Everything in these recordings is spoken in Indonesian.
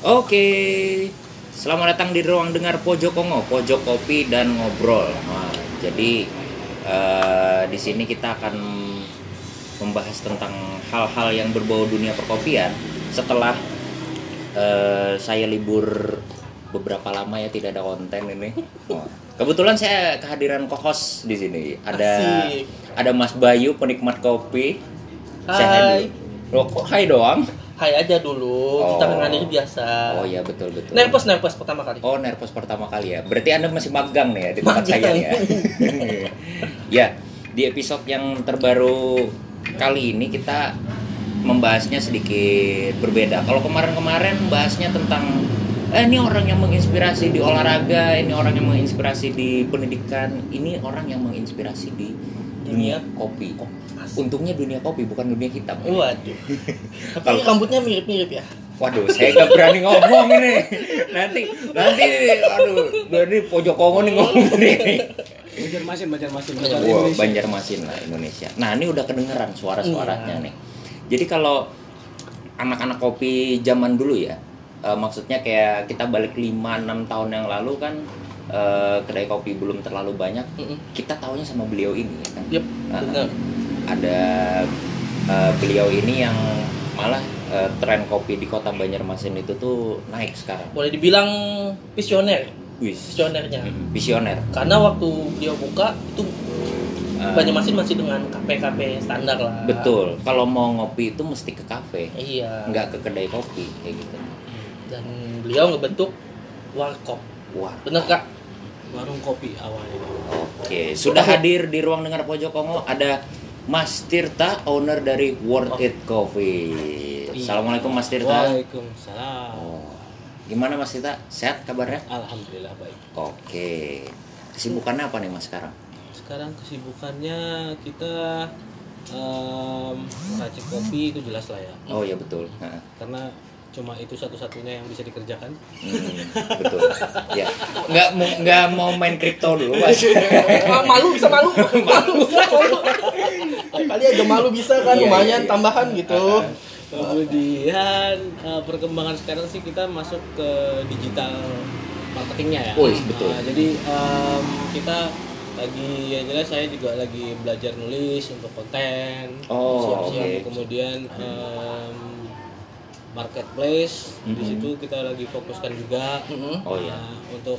Oke, selamat datang di ruang dengar Pojok Kongo, Pojok Kopi dan Ngobrol. Nah, jadi eh, di sini kita akan membahas tentang hal-hal yang berbau dunia perkopian setelah eh, saya libur beberapa lama ya tidak ada konten ini. Oh, Kebetulan saya kehadiran co-host di sini. Ada Asik. ada Mas Bayu penikmat kopi. Saya Hai. Loh, kok hai doang? Hai aja dulu, kita Oh. mengalir biasa. Oh iya betul betul. Nervous nervous pertama kali. Oh, nervous pertama kali ya. Berarti Anda masih magang nih ya di tempat Magang. saya ya. ya, di episode yang terbaru kali ini kita membahasnya sedikit berbeda. Kalau kemarin-kemarin bahasnya tentang eh, ini orang yang menginspirasi di olahraga, ini orang yang menginspirasi di pendidikan, ini orang yang menginspirasi di dunia kopi. Untungnya dunia kopi bukan dunia hitam. Waduh. Tapi Kalau- rambutnya mirip-mirip ya. Waduh, saya gak berani ngomong ini. Nanti, nanti, aduh, dari pojok kongo nih ngomong nih. Banjarmasin, Banjarmasin. Wah, Banjarmasin lah Indonesia. Nah, ini udah kedengeran suara-suaranya Iya. nih. Jadi kalau anak-anak kopi zaman dulu ya, eh, maksudnya kayak kita balik 5-6 tahun yang lalu kan eh, kedai kopi belum terlalu banyak. Mm-mm. Kita taunya sama beliau ini ya kan. Yep, benar. Ada eh, beliau ini yang malah eh, tren kopi di kota Banjarmasin itu tuh naik sekarang. Boleh dibilang visioner, Wis. visionernya. Mm, Visioner. Karena waktu dia buka itu Banjarmasin masih dengan kafe-kafe standar lah. Betul. Kalau mau ngopi itu mesti ke kafe, Iya. nggak ke kedai kopi kayak gitu. Dan beliau ngebentuk warkop. Wah. Bener kak? Warung kopi awalnya. Oke, sudah hadir di ruang dengar pojok Kongo ada Mas Tirta, owner dari World It Coffee. Assalamualaikum Mas Tirta. Waalaikumsalam. Oh. Gimana Mas Tirta? Sehat kabarnya? Alhamdulillah baik. Oke. Kesibukannya apa nih Mas sekarang? Sekarang kesibukannya kita racik kopi itu jelas lah ya. Oh ya betul. Karena cuma itu satu-satunya yang bisa dikerjakan. hmm, betul. Ya, nggak mau nggak mau main kripto dulu Mas. Ah, malu bisa malu. malu bisa malu. Kali aja malu bisa kan Iya, lumayan iya, iya. tambahan gitu. Kemudian eh, perkembangan sekarang sih kita masuk ke digital marketingnya ya. Oh, iya, betul. Nah, jadi em, kita lagi ya jelas saya juga lagi belajar nulis untuk konten. Oh, Siap-siap. oke. Kemudian em, marketplace di Mhm. situ kita lagi fokuskan juga. Mm-mm. Oh ya. Nah, untuk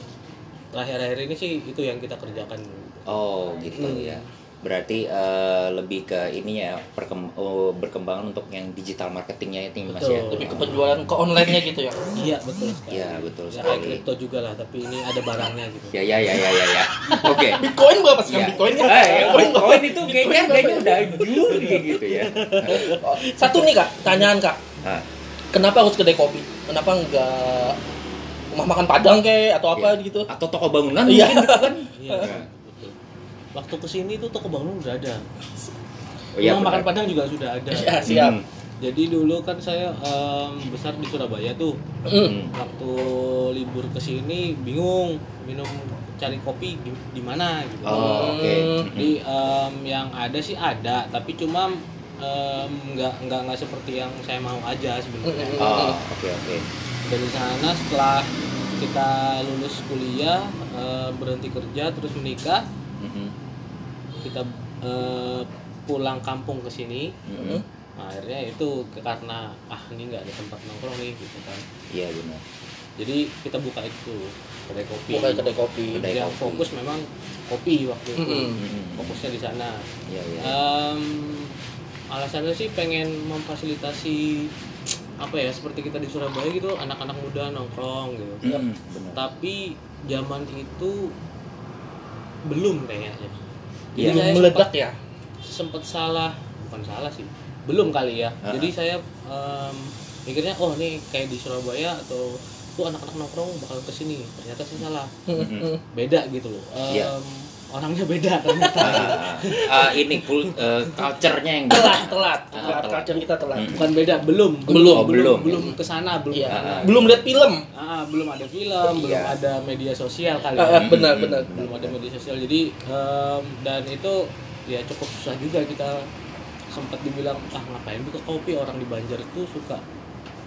terakhir-akhir ini sih itu yang kita kerjakan. Oh gitu Hmm. ya. Berarti eh, lebih ke ini ya perkem- oh, berkembangan untuk yang digital marketingnya itu Mas ya. Lebih ke penjualan ke online-nya gitu ya. Iya betul sekali. Iya betul Ya sekali. kripto juga lah, tapi ini ada barangnya gitu. Ya ya ya ya ya ya. Oke. Bitcoin berapa sekarang Ya. Bitcoinnya? Eh, ya, Bitcoin Bitcoin itu kayaknya Bitcoin kayaknya udah jujur kayak gitu ya. Oh, Satu nih kak, tanyaan kak. Ah, Kenapa harus kedai kopi? Kenapa enggak rumah makan padang kek atau apa Iya. gitu? atau toko bangunan Iya. mungkin gitu kan? Iya. betul. Waktu ke sini tuh toko bangunan udah ada. Oh, iya, Rumah makan padang juga sudah ada. Ya, siap. Hmm. Jadi dulu kan saya em, besar di Surabaya tuh. Mm. Hmm. Waktu libur ke sini bingung minum cari kopi di, di mana gitu. Oh, oke. Hmm. Jadi em, yang ada sih ada, tapi cuma nggak nggak nggak seperti yang saya mau aja sebenarnya. Oh, oke oke. Dari sana setelah kita lulus kuliah, eh, berhenti kerja, terus menikah, Mhm. kita eh, pulang kampung ke sini. Mhm. Nah, akhirnya itu karena ah ini nggak ada tempat nongkrong nih gitu kan. Iya benar. Jadi kita buka itu kedai kopi. Bukan kedai kopi. Kedai yang kopi. fokus memang kopi waktu itu. Mm-mm. Mhm. Fokusnya di sana. Iya iya. Em, alasannya sih pengen memfasilitasi apa ya seperti kita di Surabaya gitu anak-anak muda nongkrong gitu. Benar. Tapi zaman itu belum kayaknya. Jadi Iya. saya Meledak ya. sempat salah, bukan salah sih. Belum kali ya. Ah. Jadi saya em, mikirnya oh nih kayak di Surabaya atau tuh anak-anak nongkrong bakal ke sini. Ternyata saya salah. Mm-mm. Beda gitu loh. Em, Iya. Orangnya beda ternyata. Ah, ah, ini kul eh, culture-nya yang Telat, telat. Ah, Telat, telat. culture kita telat. Mm. bukan beda belum Belum. Oh, belum. belum ke sana belum. Ah, ah. Belum lihat film. Ah, belum ada film belum Iya. ada media sosial kali ya. ah, benar, benar. belum ada media sosial jadi em, dan itu ya cukup susah juga kita sempat dibilang ah ngapain buka kopi orang di Banjar itu suka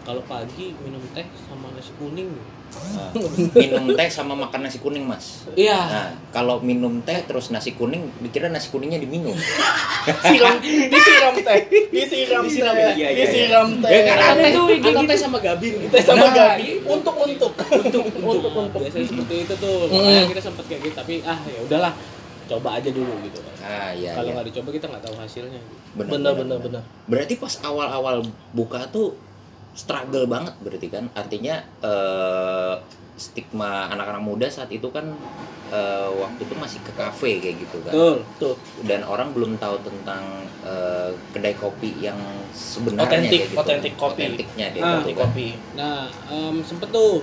kalau pagi minum teh sama nasi kuning Nah, minum teh sama makan nasi kuning mas. Iya. Nah kalau minum teh terus nasi kuning dikira nasi kuningnya diminum. Siram disiram teh. Disiram Disiram, teh iya, iya, iya. disiram teh. Ya, kan ada tuh gitu. teh sama gabin teh sama Nah, gabi. itu. untuk untuk. Untuk untuk. Untuk biasanya seperti itu tuh. Mm. makanya kita sempat kayak gitu tapi ah ya udahlah. Coba aja dulu gitu. Kan ah iya kalau iya. nggak dicoba kita nggak tahu hasilnya. Benar benar. benar. Berarti pas awal-awal buka tuh struggle banget berarti kan artinya eh, stigma anak-anak muda saat itu kan eh, waktu itu masih ke kafe kayak gitu kan betul tuh dan orang belum tahu tentang eh, kedai kopi yang sebenarnya Otentik, gitu. otentik kopi. otentiknya dia Ah, gitu kan. kopi nah em, sempet tuh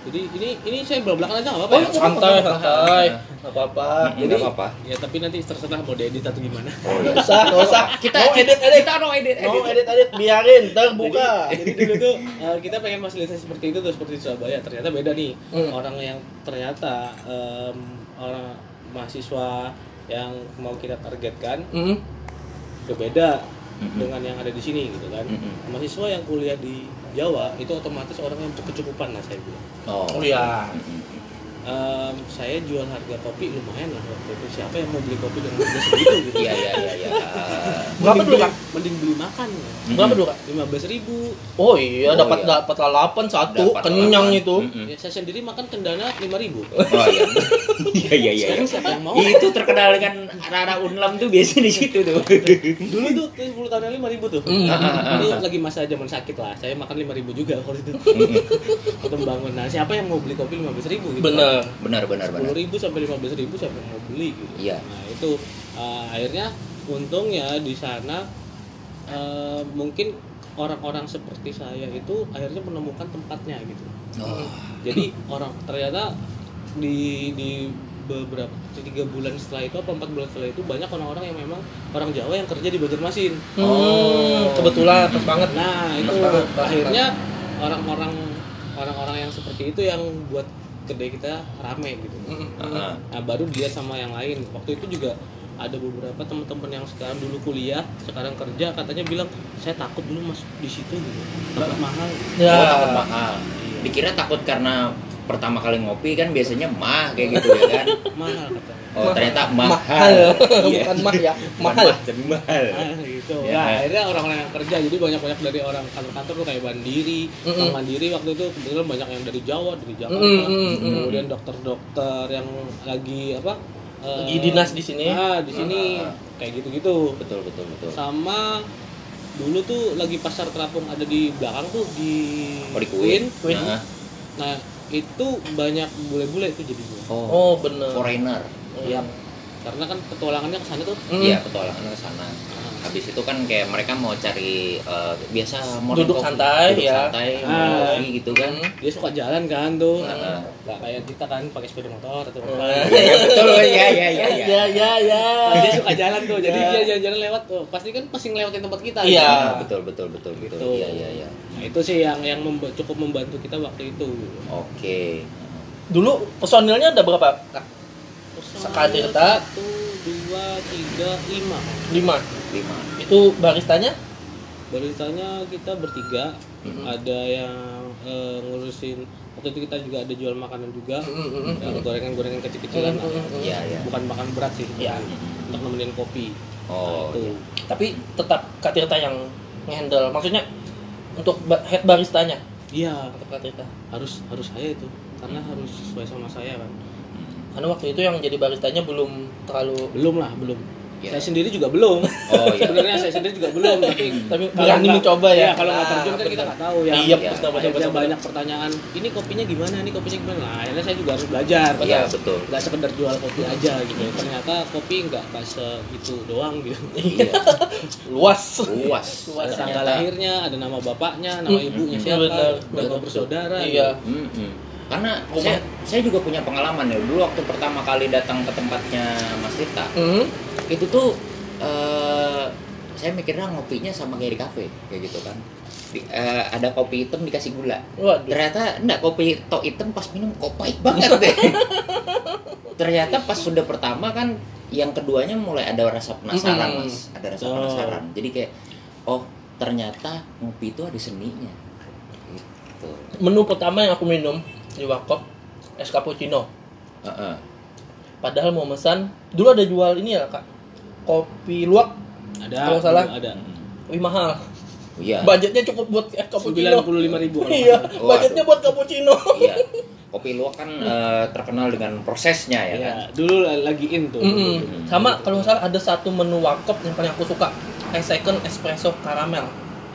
jadi ini ini saya belak-belakan aja nggak apa-apa oh ya? santai apa-apa. santai. Nggak apa-apa. Jadi Jadi- apa apa ya tapi nanti terserah mau diedit atau gimana. Oh nggak usah nggak usah. Kita mau edit edit kita no edit mau edit. edit biarin terbuka. Jadi dulu tuh eh, kita pengen fasilitasi seperti itu tuh seperti di Surabaya. Ternyata beda nih. Hmm. orang yang ternyata em, orang mahasiswa yang mau kita targetkan Hmm. berbeda Mm-mm. dengan yang ada di sini gitu kan. Mm-mm. mahasiswa yang kuliah di Jawa itu otomatis orang yang berkecukupan lah saya bilang. Oh. Oh iya. Em, saya jual harga kopi lumayan lah waktu itu. Siapa yang mau beli kopi dengan harga segitu gitu? Iya iya iya iya. Berapa dulu kak? mending beli makan. Berapa dulu kak? lima belas ribu. Oh iya Oh, dapat iya. dapat lalapan satu Dapat kenyang lalapan. itu Mm-mm. ya saya sendiri makan cendana lima ribu. Oh iya. Iya iya iya sekarang siapa yang mau? Itu terkenal dengan anak-anak unlam tuh biasa di situ tuh. Dulu tuh sepuluh tahun yang lima ribu tuh. Hmm. itu lagi masa zaman sakit lah. Saya makan lima ribu juga waktu itu. Waktu bangun nah siapa yang mau beli kopi lima belas ribu gitu? Bener benar benar benar. sepuluh ribu sampai lima belas ribu siapa yang mau beli gitu. Iya. nah itu uh, akhirnya untungnya di sana uh, mungkin orang-orang seperti saya itu akhirnya menemukan tempatnya gitu. Oh. Jadi orang ternyata di di beberapa tiga bulan setelah itu apa empat bulan setelah itu banyak orang-orang yang memang orang Jawa yang kerja di Banjarmasin. Hmm, kebetulan pas banget. Nah, itu Pas banget, pas akhirnya orang-orang orang-orang yang seperti itu yang buat kedai kita rame gitu. Nah, baru dia sama yang lain. Waktu itu juga ada beberapa teman-teman yang sekarang dulu kuliah, sekarang kerja katanya bilang, "Saya takut dulu masuk di situ gitu. Takut mahal." ya oh takut mahal dikira takut karena pertama kali ngopi kan biasanya mah kayak gitu ya kan Mahal katanya. Oh ternyata mahal mahal Iya. bukan mah ya Bukan mahal mah, tapi mahal Nah, gitu. Ya. Nah, akhirnya orang-orang yang kerja jadi banyak-banyak dari orang kantor-kantor tuh kayak Mandiri, Mm-mm. Bank Mandiri waktu itu kebetulan banyak yang dari Jawa, dari Jakarta. Mm, mm, mm. Kemudian dokter-dokter yang lagi apa? eh, lagi dinas di sini Ah, di sini Ah. kayak gitu-gitu. betul betul betul Sama dulu tuh lagi pasar terapung ada di belakang tuh di oh di Queen Queen. Nah, Nah, itu banyak bule-bule tuh jadi oh, oh bener foreigner Iya. Karena kan petualangannya ke sana tuh Mm. iya petualangan ke sana habis itu kan kayak mereka mau cari eh, biasa morning Duduk coffee, santai, duduk ya. santai Ah. gitu kan Hmm. dia suka jalan kan tuh. Ah. Nggak kayak kita kan pakai sepeda motor atau apa. Ah. Iya, iya, betul ya ya ya ya ya ya ya Nah, dia suka jalan tuh, jadi Ya. dia jalan-jalan lewat tuh. Pasti kan pasti ngelewatin tempat kita. Iya. gitu. Ah, betul betul betul betul Gitu. iya iya iya Nah, itu sih yang yang memba- cukup membantu kita waktu itu. oke dulu personilnya ada berapa Kak? Sekali Tirta. Satu, dua, tiga, lima. lima lima itu baristanya Beritanya kita bertiga, Mhm. ada yang eh, ngurusin waktu itu kita juga ada jual makanan juga, Mm, yang gorengan-gorengan kecil-kecilan lah. iya iya Bukan makan berat sih, Iya. bukan untuk nemenin kopi. oh Nah, itu. tapi tetap Kak Tirta yang ngehandle maksudnya untuk head baristanya Iya, Tirta harus harus saya itu karena harus sesuai sama saya kan. Karena waktu itu yang jadi baristanya belum terlalu Belum lah, belum. Iya. Saya sendiri juga belum. oh iya Sebenarnya saya sendiri juga belum, tapi tapi berani mencoba ya Iya, kalau nggak terjun kan kita bener. nggak tahu ya. iya Iya. Akhirnya betul. banyak pertanyaan. Ini kopinya gimana? Ini kopinya gimana? Nah, akhirnya saya juga harus belajar. iya betul Nggak sekedar jual kopi aja gitu. Ternyata kopi nggak pas itu doang gitu. iya luas luas Ada tanggal lahirnya, ada nama bapaknya, nama ibunya mm, siapa, berapa bersaudara. iya gitu. Karena Rumah. saya, saya juga punya pengalaman ya. Dulu waktu pertama kali datang ke tempatnya Mas Tirta Hmm. itu tuh eh saya mikirnya ngopinya sama kayak di kafe kayak gitu kan. Di- eh, ada kopi hitam dikasih gula. Waduh. Ternyata enggak kopi tok hitam pas minum kok pahit banget deh. Ternyata pas sudah pertama kan yang keduanya mulai ada rasa penasaran Mm-mm. mas. Ada rasa Oh. penasaran. Jadi kayak oh ternyata ngopi itu ada seninya. Menu pertama yang aku minum di warkop es cappuccino. Heeh. Padahal mau pesan, dulu ada jual ini ya kak, kopi luwak Ada. Kalau salah. Ada. lebih mahal. Oh, Iya. Budgetnya cukup buat es cappuccino. Sembilan puluh lima ribu. Iya, Oh, budgetnya buat cappuccino. Iya. Kopi luwak kan eh, terkenal dengan prosesnya ya kan. Ya, dulu lagi in tuh. Mm-mm. Sama kalau nggak salah ada satu menu warkop yang paling aku suka, es second espresso karamel.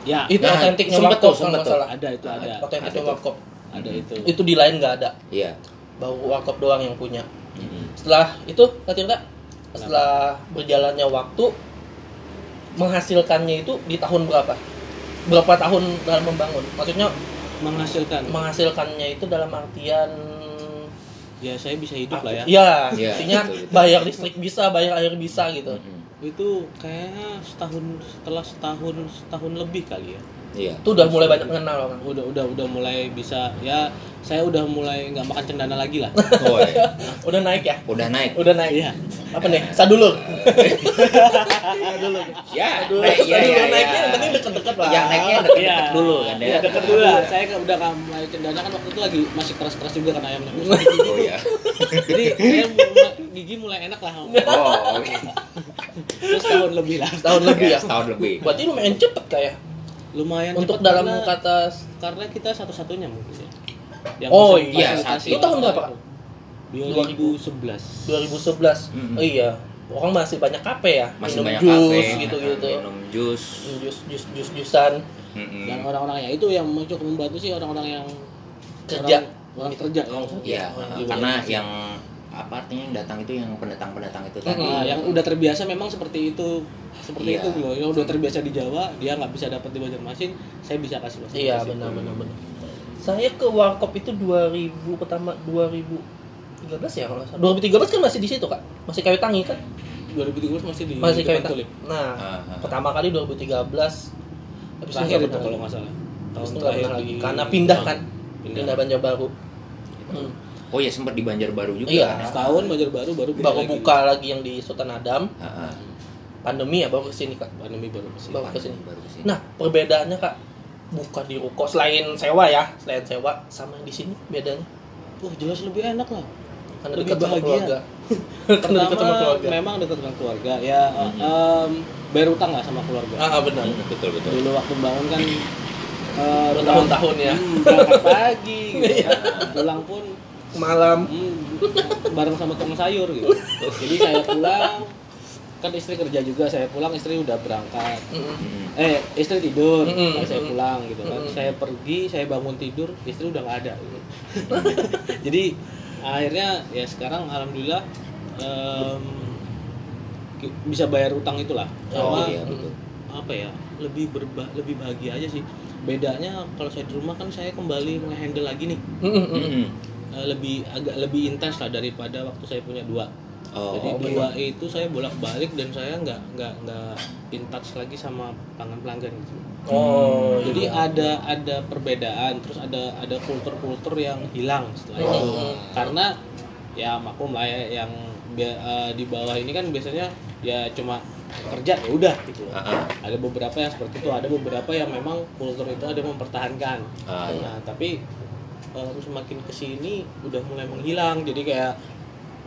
Ya, Itu Nah, otentiknya tuh, kalau salah. ada itu ada. Otentiknya warkop. Ada itu. Itu di lain nggak ada. Iya. Bau warkop doang yang punya. Mm-mm. Setelah itu, Tirta, setelah berjalannya waktu, menghasilkannya itu di tahun berapa? Berapa tahun dalam membangun? Maksudnya Menghasilkan. menghasilkannya itu dalam artian Ya saya bisa hidup lah ya. Iya, Iya, intinya betul. bayar listrik bisa, bayar air bisa gitu. Mm-mm. Itu kayaknya setahun setelah setahun setahun lebih kali ya. Iya. Itu udah mulai banyak mengenal orang. Udah udah udah mulai bisa ya saya udah mulai nggak makan cendana lagi lah. Oh, iya. Udah naik ya? Udah naik. Udah naik. Iya. Apa nih? Sadulur. Sadulur. Ya, Sadulur. naik, iya, Sadulur iya, naiknya yang penting deket-deket lah. Yang naiknya deket-deket Iya. dulu kan ya. Iya, deket dulu lah. Saya kan udah nggak mulai cendana kan waktu itu lagi masih keras-keras juga kan ayamnya. Oh iya. Jadi saya gigi mulai enak lah. Oh, oke. Terus tahun lebih lah. Tahun lebih ya. Setahun lebih. Berarti lumayan cepet kayak Lumayan untuk cepet dalam karena, kata karena kita satu-satunya mungkin ya. Yang Oh, iya, itu tahun berapa, Kak? 2011. 2011. Mm-mm. Oh iya. Orang masih banyak kafe ya. Masih minum banyak jus kafe, gitu-gitu. Minum jus. Jus jus jus jusan Mm-mm. Dan orang-orang ya itu yang cukup membantu sih orang-orang yang kerja. orang, orang kerja yang Iya, Orang karena yang apa artinya yang datang itu yang pendatang-pendatang itu tadi. Nah, yang udah terbiasa memang seperti itu seperti Iya. itu loh yang udah terbiasa di Jawa dia nggak bisa dapat di Banjarmasin saya bisa kasih bahasa Iya benar benar benar. Saya ke Warkop itu 2000 pertama 2013 ya kalau salah. 2013 kan masih di situ kak, masih kayu tangi kan? 2013 masih di Masih kayu tangi. Tulip. Nah, Ah, ah. pertama kali 2013. Habis itu itu kalau nggak salah tahun itu terakhir lagi karena pindah kan, pindah, pindah Banjarbaru. Hmm. Oh ya sempat di Banjarbaru juga. Iya. setahun Banjarbaru baru Baru lagi. buka lagi yang di Sultan Adam. Ah, ah. Pandemi ya baru ke sini kak. pandemi baru ke sini Baru ke sini. Baru ke sini. Nah perbedaannya kak buka di ruko selain sewa ya, selain sewa sama yang di sini bedanya wah jelas lebih enak lah karena Lebih dekat sama bahagia. keluarga. karena dekat sama keluarga. memang dekat dengan keluarga ya em, bayar utang lah sama keluarga Ah benar. Hmm, betul betul. dulu waktu bangun kan eh, Bertahun-tahun ya. hmm, pagi gitu kan. pulang pun Malam. hmm, bareng sama tukang sayur gitu jadi saya pulang kan istri kerja juga saya pulang istri udah berangkat Mm. Mm. eh istri tidur nah, saya pulang gitu kan Mm-mm. saya pergi saya bangun tidur istri udah nggak ada gitu. jadi akhirnya ya sekarang alhamdulillah ki- bisa bayar utang itulah Oh sama iya betul. apa ya lebih berba lebih bahagia aja sih bedanya kalau saya di rumah kan saya kembali ngehandle lagi nih Mm, mm, Eh, lebih agak lebih intens lah daripada waktu saya punya dua Oh, jadi oke. dua itu saya bolak balik dan saya nggak nggak nggak in touch lagi sama pelanggan pelanggan gitu Oh, jadi iya. ada ada perbedaan terus ada ada kultur-kultur yang hilang setelah itu Hmm. karena ya maklum lah ya yang eh, di bawah ini kan biasanya ya cuma kerja ya udah gitu Ah, ah. ada beberapa yang seperti itu ada beberapa yang memang kultur itu ada mempertahankan Ah, iya. nah tapi eh, semakin ke sini udah mulai menghilang jadi kayak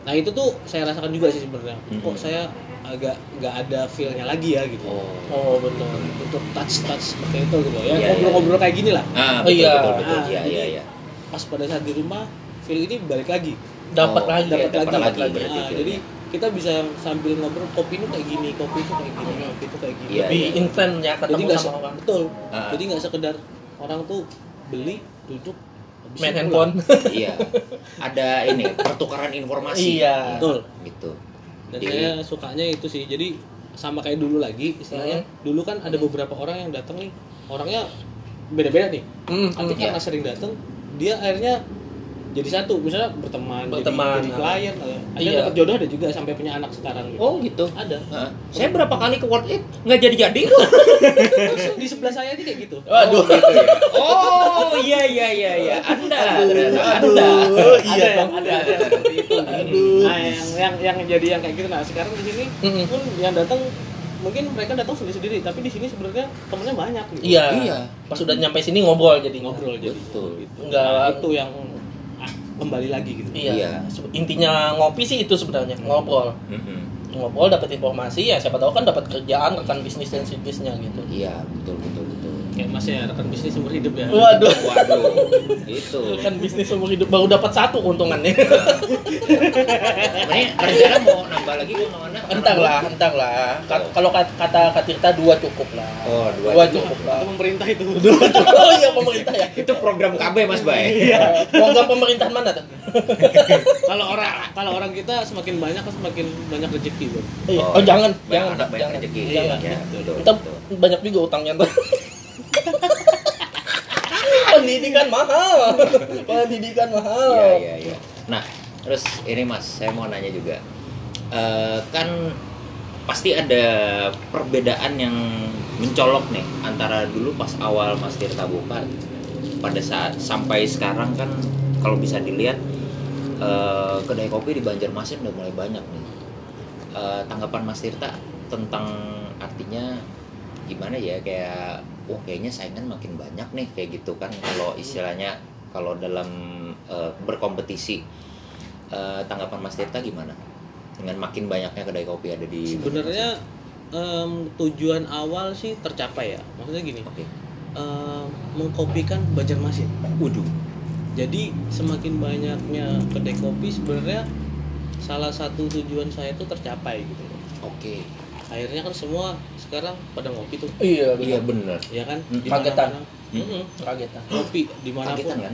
nah itu tuh saya rasakan juga sih sebenarnya Mhm. kok saya agak nggak ada feelnya lagi ya gitu Oh. Oh benar. untuk touch touch seperti itu gitu ya Iya, ngobrol-ngobrol kayak gini lah Ah, Oh, betul, iya. betul betul. Ah, Iya jadi iya iya. pas pada saat di rumah feel ini balik lagi Dapat Oh, lagi. iya, ya, dapat lagi lagi. berarti. Nah, jadi kita bisa sambil ngobrol kopi itu kayak gini kopi itu kayak gini kopi itu kayak gini Iya, Lebih iya. intens ya jadi ketemu nggak sama se- orang. betul Ah. jadi nggak sekedar orang tuh beli duduk Main handphone. Iya. Ada ini pertukaran informasi. Iya. betul Gitu. dan Jadi- saya sukanya itu sih jadi sama kayak dulu lagi istilahnya Hmm. dulu kan ada beberapa orang yang datang nih orangnya beda-beda nih Mm, tapi mm. karena sering datang dia akhirnya jadi satu misalnya berteman, jadi- Berteman, jadi, ah. klien ada ada Iya. yang dapat jodoh ada juga sampai punya anak sekarang gitu. Oh gitu. ada Ah, saya berapa kali ke World Eat nggak jadi-jadi di sebelah saya ini kayak gitu Waduh. gitu ya. Oh iya iya iya iya. Anda ternyata Anda. Aduh, iya ada yang dong. ada ada yang seperti itu Aduh. nah yang yang yang jadi yang kayak gitu nah sekarang di sini pun yang datang mungkin mereka datang sendiri sendiri tapi di sini sebenarnya temennya banyak gitu Iya. Iya. Pas udah nyampe sini ngobrol jadi ngobrol jadi Betul. gitu. Enggak. Nah, itu yang kembali lagi gitu Iya. Iya. Intinya ngopi sih itu sebenarnya ngobrol. Mm-mm. Ngobrol dapat informasi ya siapa tahu kan dapat kerjaan rekan bisnis dan bisnisnya gitu. Iya, betul betul kayak masnya rekan bisnis seumur hidup ya Waduh. Waduh, itu. Kan bisnis seumur hidup baru dapat satu keuntungannya. Ini rencana mau nambah lagi keuntungannya? entar lah, entar lah. Ka- Kalau kat- kata Kak Tirta dua cukup lah. Oh, dua Dua cukup. cukup lah. itu pemerintah itu oh iya pemerintah ya. Itu program KB Mas Bay. Iya. Program pemerintahan mana tuh? kalau orang kalau orang kita semakin banyak kan semakin banyak rezeki bro Iya. Oh, Oh, jangan, banyak jangan, anak, banyak jangan. rezeki. Jangan. Ya, betul, Kita betul. banyak juga utangnya tuh. Pendidikan mahal. Pendidikan mahal. Iya, iya, iya. Nah, terus ini Mas, saya mau nanya juga. Eh, kan pasti ada perbedaan yang mencolok nih antara dulu pas awal Mas Tirta buka pada saat sampai sekarang kan kalau bisa dilihat eh, kedai kopi di Banjarmasin udah mulai banyak nih. Eh, tanggapan Mas Tirta tentang artinya gimana ya kayak wah kayaknya saingan makin banyak nih kayak gitu kan. Kalau istilahnya kalau dalam eh, berkompetisi Eh, tanggapan Mas Tirta gimana? Dengan makin banyaknya kedai kopi ada di sebenarnya em, tujuan awal sih tercapai ya. Maksudnya gini oke. em, mengkopikan Banjarmasin waduh. Jadi semakin banyaknya kedai kopi sebenarnya salah satu tujuan saya itu tercapai gitu. Oke akhirnya kan semua sekarang pada ngopi tuh Iya, iya benar. ya kan Hmm. Kagetan. Hmm. Kagetan. kopi di mana pun kagetan kan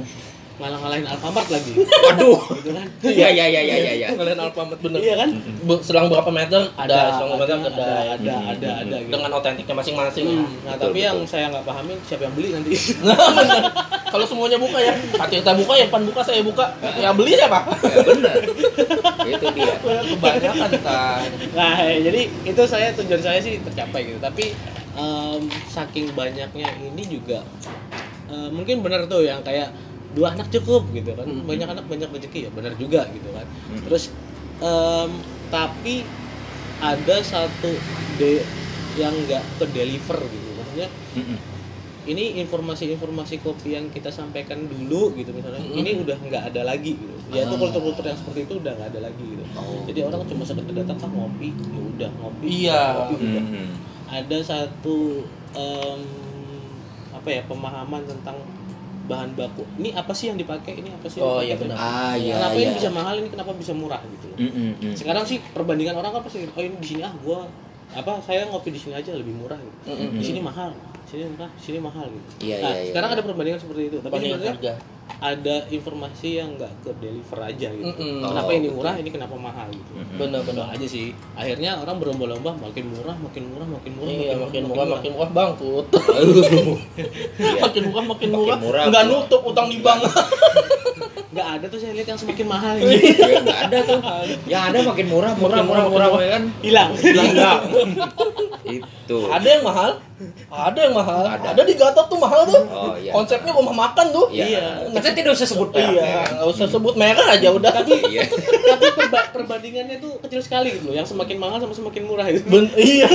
ngalah-ngalahin Alfamart lagi waduh gitu kan iya iya iya iya iya Kalian Alfamart bener. iya kan Bu- Selang berapa meter ada selang berapa ada meter ada ada, ada ada, hmm, ada gitu. dengan otentiknya masing-masing. ya. Hmm, nah Betul, tapi betul. yang saya nggak pahamin siapa yang beli nanti. Kalau semuanya buka ya, Katirta buka ya, Pan buka saya buka. Ya beli siapa? ya, bener itu dia Kebanyakan kan. nah jadi itu saya tujuan saya sih tercapai gitu tapi em, saking banyaknya ini juga eh, mungkin benar tuh yang kayak dua anak cukup gitu kan Hmm. banyak anak banyak rezeki ya benar juga gitu kan Hmm. terus em, tapi ada satu de yang nggak ke deliver gitu maksudnya Mm-mm. ini informasi-informasi kopi yang kita sampaikan dulu gitu misalnya Mm-mm. ini udah nggak ada lagi gitu ya itu Ah. kultur-kultur yang seperti itu udah nggak ada lagi gitu Oh. jadi orang cuma sekedar datang kan ngopi ya udah ngopi Iya. ngopi udah Mm-mm. ada satu em, apa ya pemahaman tentang bahan baku ini apa sih yang dipakai ini apa sih yang Oh, dipakai? iya benar. ah iya kenapa iya ini bisa mahal ini kenapa bisa murah gitu loh. Mm-mm, mm. sekarang sih perbandingan orang kan pasti oh ini di sini ah gua apa saya ngopi di sini aja lebih murah gitu Mm-mm. di sini mahal di sini murah di sini mahal gitu Iya, nah iya, iya, sekarang iya. ada perbandingan seperti itu tapi sebenarnya harga. Ada informasi yang nggak ke deliver aja gitu Mm-mm. kenapa Oh, ini betul. murah ini kenapa mahal gitu Mm-mm. Benar-benar. Benar aja sih. Akhirnya orang berlomba-lomba makin murah, makin murah, makin murah, Iya, makin murah, makin murah bangkrut. Iya. makin murah, makin Makin murah. murah, Nggak murah. nutup utang di bank. Nggak ada tuh saya lihat yang semakin mahal ini. Ya, nggak ada tuh yang ada makin murah murah Makin murah murah, murah, makin kan Hilang. Hilang. itu Ada yang mahal, ada yang mahal. Ada. Ada, di Gatot tuh mahal tuh. Oh, iya. Konsepnya rumah makan tuh. Iya. Kita tidak usah sebut merek, ya Iya, kan? nggak usah sebut merek aja udah. Tapi iya tapi perba- perbandingannya tuh kecil sekali gitu loh. Yang semakin mahal sama semakin murah gitu. Ben iya.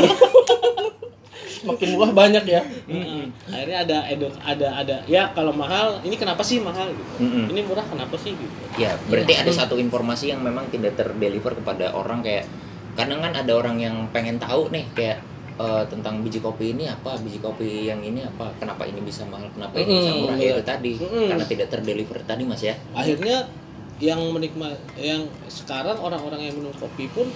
Makin murah banyak ya. Mm-mm. Akhirnya ada edu- ada ada ya kalau mahal ini kenapa sih mahal gitu. Mm-mm. Ini murah kenapa sih gitu. Ya, berarti ada satu informasi yang memang tidak terdeliver kepada orang kayak kadang kan ada orang yang pengen tahu nih kayak eh, tentang biji kopi ini apa, biji kopi yang ini apa, kenapa ini bisa mahal, kenapa ini bisa murah iya. itu tadi Mm-mm. karena tidak terdeliver tadi Mas ya. Akhirnya yang menikmat yang sekarang orang-orang yang minum kopi pun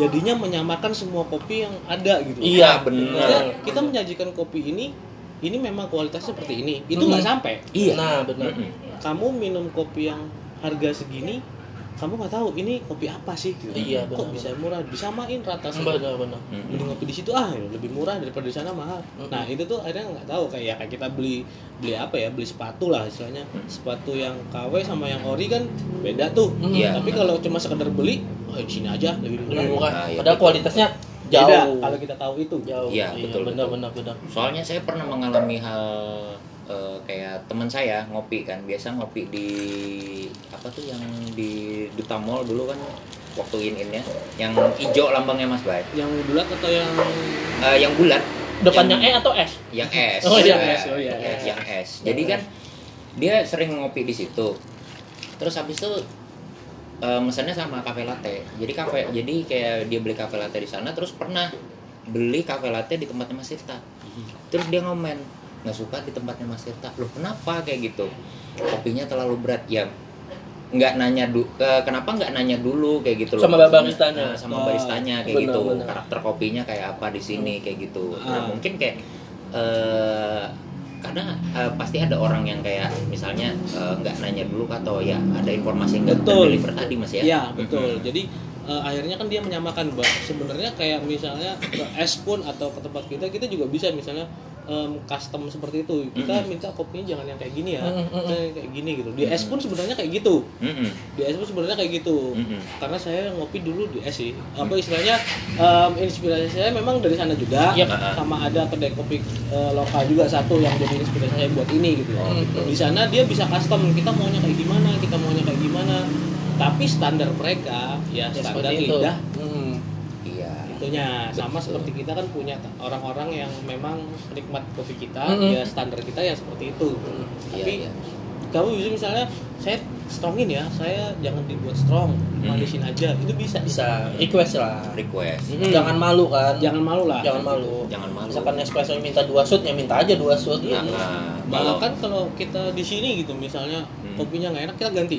jadinya menyamakan semua kopi yang ada gitu. Iya, benar. Kita menyajikan kopi ini ini memang kualitasnya seperti ini. Itu nggak sampai. Iya. Nah, benar. Mm-mm. Kamu minum kopi yang harga segini, kamu nggak tahu ini kopi apa sih? Gitu. Iya, Kok benar. bisa murah? Disamain rata semua. Benar, benar. Mending ngopi di situ ah lebih murah daripada di sana mahal. Mhm. Nah itu tuh akhirnya nggak tahu kayak ya, kayak kita beli beli apa ya beli sepatu lah istilahnya Mhm. sepatu yang KW sama yang ori kan beda tuh. Mhm. Iya. Tapi kalau cuma sekedar beli, oh di sini aja lebih murah. Lebih murah. Nah, iya, Padahal betul. kualitasnya Beda jauh. kalau kita tahu itu. jauh. Iya, betul, benar, betul. benar, benar. Soalnya saya pernah mengalami hal eh, kayak teman saya ngopi kan, biasa ngopi di apa tuh yang di Duta Mall dulu kan waktu in innya yang hijau lambangnya Mas Bay. Yang bulat atau yang Eh, yang bulat. Depannya Yang- E atau S? yang es Oh, iya, Ya, es. Oh, iya, ya, es. yang es jadi kan dia sering ngopi di situ. Terus habis itu eh, mesennya sama cafe latte. Jadi kafe jadi kayak dia beli cafe latte di sana terus pernah beli cafe latte di tempatnya Mas Tirta terus dia ngomen nggak suka di tempatnya Mas Tirta loh kenapa? Kayak gitu. Kopinya terlalu berat. Ya nggak nanya du ke- kenapa nggak nanya dulu? Kayak gitu loh Sama baristanya. nah, sama Oh, baristanya kayak benar, gitu. benar. karakter kopinya kayak apa di sini kayak gitu. Nah Ah. mungkin kayak eh karena eh, pasti ada orang yang kayak misalnya eh, nggak nanya dulu atau ya ada informasi nggak deliver tadi mas ya? Iya betul. Mhm. Jadi eh, akhirnya kan dia menyamakan bah sebenarnya kayak misalnya ke es pun atau ke tempat kita kita juga bisa misalnya em, custom seperti itu. Kita Mhm. minta kopinya jangan yang kayak gini ya, Mhm, mhm. kayak kayak gini gitu. Di es pun sebenarnya kayak gitu. Mm-mm. Di es pun sebenarnya kayak gitu. Mm-mm. Karena saya ngopi dulu di es sih. Apa istilahnya em, inspirasi saya memang dari sana juga. Yap. Sama ada kedai kopi eh, lokal juga satu yang jadi inspirasi saya buat ini gitu. Oh, gitu. Di sana dia bisa custom kita maunya kayak gimana, kita maunya kayak gimana. Tapi standar mereka ya Ya, standar lidah Hmm. iya itunya sama seperti kita kan punya orang-orang yang memang penikmat kopi kita Mm-mm. ya standar kita ya seperti itu iya tapi iya kamu bisa misalnya saya strongin ya saya jangan dibuat strong manisin aja itu bisa Bisa request lah. request Mm. Jangan malu kan? jangan malu lah Jangan malu. jangan malu Misalkan espresso minta dua shoot, ya minta aja dua shoot. Iya. Nah, kalau bahkan kalau kita di sini gitu misalnya Hmm. kopinya nggak enak kita ganti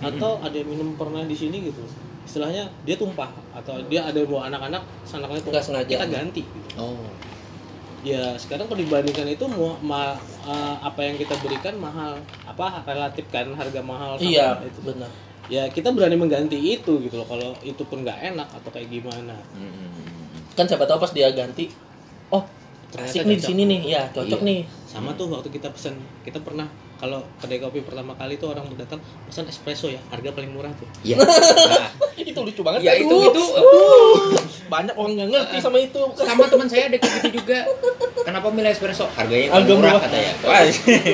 atau ada yang minum pernah di sini gitu istilahnya dia tumpah atau dia ada bawa anak-anak sanaknya tumpah sengaja. kita ganti gitu. oh ya sekarang kalau dibandingkan itu mu- ma- apa yang kita berikan mahal apa relatif kan harga mahal sama Iya, itu benar. ya kita berani mengganti itu gitu loh kalau itu pun nggak enak atau kayak gimana. Kan siapa tahu pas dia ganti, oh Ternyata asik nih di sini nih, ya cocok Iya. nih. sama tuh waktu kita pesen kita pernah kalau kedai kopi pertama kali tuh orang datang pesan espresso ya harga paling murah tuh Iya. Nah, itu lucu banget. ya itu aduh. itu Banyak orang nggak ngerti sama itu. sama teman saya ada kayak gitu juga. Kenapa milih espresso? Harganya Harga murah murah. katanya. Wah,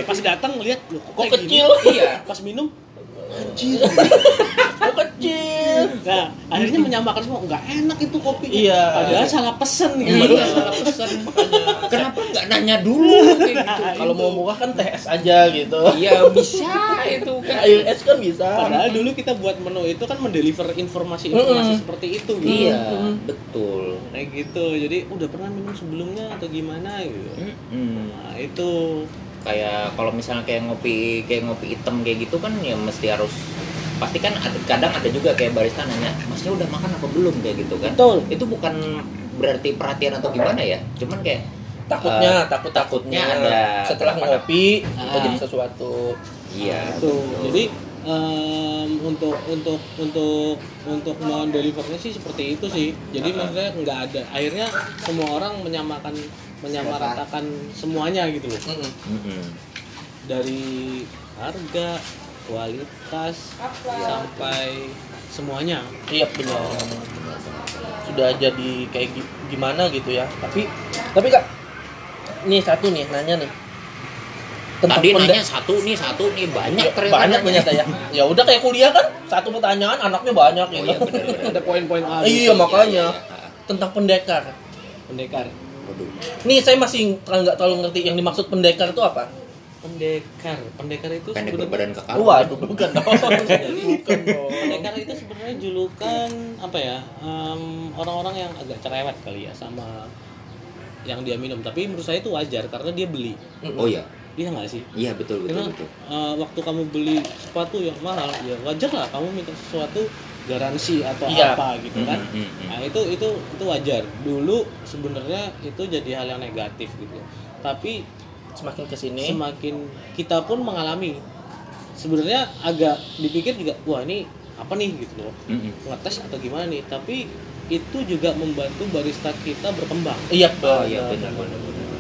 pas datang lihat loh kok, Kok kecil? iya. pas minum Oh kecil. nah akhirnya menyamakan semua nggak enak itu kopi Iya. padahal salah pesen gitu Iya, salah pesan makanya. Kenapa nggak nanya dulu gitu? Kalau mau murah kan teh es aja gitu. Iya bisa itu kan. Air es kan bisa. Padahal dulu kita buat menu itu kan mendeliver informasi-informasi Mm-mm. seperti itu gitu. Iya, Hmm. betul. Kayak gitu. Jadi udah pernah minum sebelumnya atau gimana gitu. Mm-mm. Nah, itu Kayak kalau misalnya kayak ngopi kayak ngopi hitam kayak gitu kan ya mesti harus pasti kan ada, kadang ada juga kayak barista nanya masnya udah makan apa belum kayak gitu kan betul. itu bukan berarti perhatian atau gimana ya cuman kayak Takutnya, Eh, takut takutnya ada setelah ngopi Ah. terjadi sesuatu. iya Itu. betul. Jadi em, untuk untuk untuk untuk mendelivernya sih seperti itu sih. Jadi Ah. maksudnya nggak ada. Akhirnya semua orang menyamakan menyamaratakan semuanya gitu loh. Mm-mm. Mm-mm. Dari harga, kualitas sampai semuanya. Iya benar. Sudah jadi kayak gi- gimana gitu ya. Tapi tapi kak, nih satu nih nanya nih. tadi penda- nanya satu nih satu nih banyak Ya, ternyata banyak ternyata ya. Ya udah kayak kuliah kan, satu pertanyaan anaknya banyak oh gitu. iya benar benar Ada poin-poin A. Iya, gitu. makanya. Iya, iya. Tentang pendekar. Pendekar. Waduh. Nih saya masih terlalu nggak terlalu ngerti yang dimaksud pendekar itu apa. Pendekar. Pendekar itu pendek sebenarnya berbadan kekar Waduh, bukan dong. bukan dong. Pendekar itu sebenarnya julukan apa ya? em, orang-orang yang agak cerewet kali ya sama yang dia minum. Tapi menurut saya itu wajar karena dia beli. oh iya Iya nggak sih? iya betul betul Karena betul eh, waktu kamu beli sepatu yang mahal, ya wajar lah kamu minta sesuatu garansi atau Iya. apa gitu kan. Mm, mm, mm. Nah itu itu itu wajar. Dulu sebenarnya itu jadi hal yang negatif gitu. Tapi Semakin ke sini, semakin kita pun mengalami sebenarnya agak dipikir juga wah ini apa nih gitu loh Mm, mm. ngetes atau gimana nih tapi itu juga membantu barista kita berkembang iya oh iya benar benar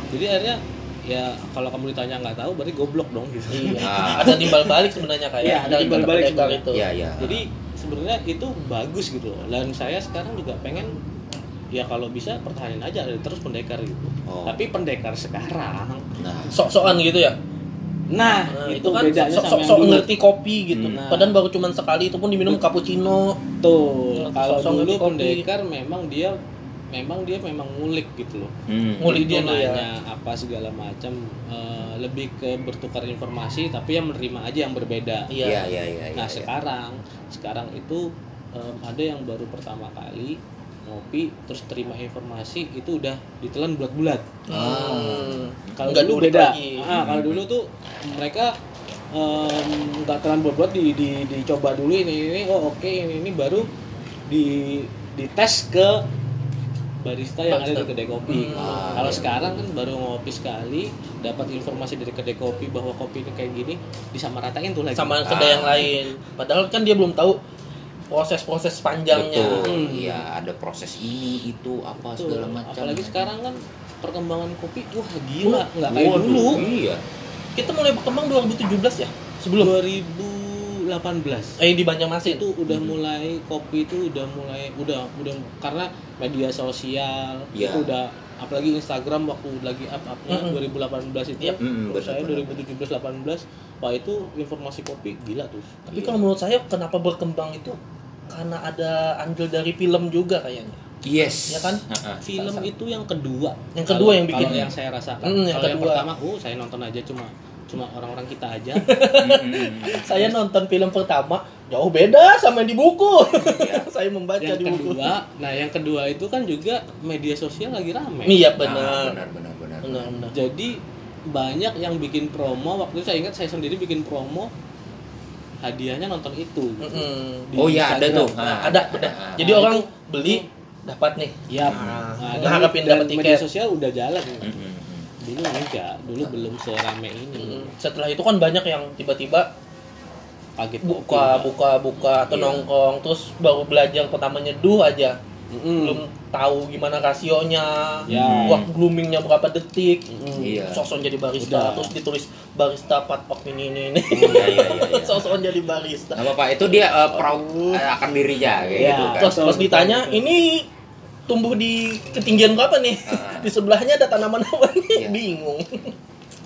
jadi akhirnya ya kalau kamu ditanya nggak tahu berarti goblok dong gitu Iya. Ah. Ada timbal balik sebenarnya kayak Iya, ada dari timbal balik sebenarnya. itu. iya iya jadi sebenarnya itu bagus gitu loh dan saya sekarang juga pengen ya kalau bisa pertahanin aja terus pendekar gitu Oh. tapi pendekar sekarang nah Sok-sokan gitu ya. Nah, Nah, itu, itu kan bedanya sok sok sok ngerti kopi gitu. Hmm. Padahal baru cuman sekali itu pun diminum cappuccino. Tuh, Nah, kalau dulu kopi. pendekar memang dia memang dia memang ngulik gitu loh. Hmm. Ngulik dia ya. nanya apa segala macam eh, lebih ke bertukar informasi tapi yang menerima aja yang berbeda. Iya, Iya. iya, iya. Nah, iya. sekarang sekarang itu em, ada yang baru pertama kali ngopi terus terima informasi itu udah ditelan bulat-bulat. Hmm. Kalau dulu beda. lagi. Ah, kalau dulu tuh mereka nggak telan buat-buat di, di, dicoba dulu ini ini oh oke ini ini baru di dites ke barista yang ada Barista. di kedai kopi. Hmm. Nah, kalau sekarang kan baru ngopi sekali, dapat informasi dari kedai kopi bahwa kopi ini kayak gini, disamaratain tuh lagi. Sama Ah. kedai yang lain. Padahal kan dia belum tahu proses-proses panjangnya. Betul. Hmm. Iya, ada proses ini, itu, apa Tuh, segala macam. Apalagi sekarang kan perkembangan kopi wah gila, nggak kayak dulu. Iya. Kita mulai berkembang 2017 ya? Sebelum 2018. eh di Banjarmasin. itu udah mulai kopi itu udah mulai udah udah karena media sosial Iya. itu udah apalagi Instagram waktu lagi up upnya Mm-mm. 2018 itu Yap. Mm-mm, menurut saya benar, 2017 18 wah itu informasi kopi gila tuh Tapi kalau menurut saya kenapa berkembang itu karena ada andil dari film juga kayaknya. Yes. Ya kan? Ha-ha. film itu yang kedua Yang kedua Kalau- yang bikin- kalau yang saya rasakan Mm, yang kalau yang kedua. pertama oh saya nonton aja cuma cuma orang-orang kita aja Mm-mm. Saya nonton film pertama jauh beda sama yang di buku. saya membaca yang di buku. kedua nah yang kedua itu kan juga media sosial lagi rame Iya Ah, benar. benar, benar, benar. Benar, benar. Jadi banyak yang bikin promo waktu itu saya ingat saya sendiri bikin promo hadiahnya nonton itu. Mm-mm. Di Oh iya, ada tuh. Nah, Ah, ada, ada. ada. Ah. Jadi Nah, orang itu- beli dapat nih. Iya. Ah, Nah, ngarepin dan dapat media tiket. sosial udah jalan. Mm-mm. Dulu enggak, dulu belum serame ini. Mm, Setelah itu kan banyak yang tiba-tiba Kaget buka, buka, buka atau nongkrong terus baru belajar pertama nyeduh aja. Mm-mm. Belum tahu gimana rasionya, Ya. waktu bloomingnya berapa detik. Mm-mm. Iya. Sosok jadi barista, Udah. terus ditulis barista part of ini ini ini. Iya, iya, iya. Sosok jadi barista. Nggak apa-apa, itu dia uh, proud uh, akan dirinya kayak Iya. gitu kan. Terus pas ditanya, ini tumbuh di ketinggian berapa nih? Ah. Di sebelahnya ada tanaman apa nih? Iya. Bingung.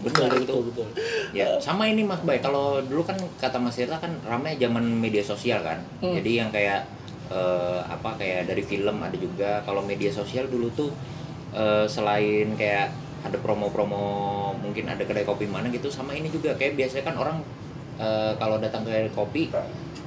Betul, Betul, betul, betul. Ya, sama ini Mas Bay. Kalau dulu kan kata Mas Irta kan ramai zaman media sosial kan. Hmm. Jadi yang kayak eh, apa kayak dari film ada juga. Kalau media sosial dulu tuh eh, selain kayak ada promo-promo mungkin ada kedai kopi mana gitu sama ini juga kayak biasanya kan orang eh, kalau datang ke kopi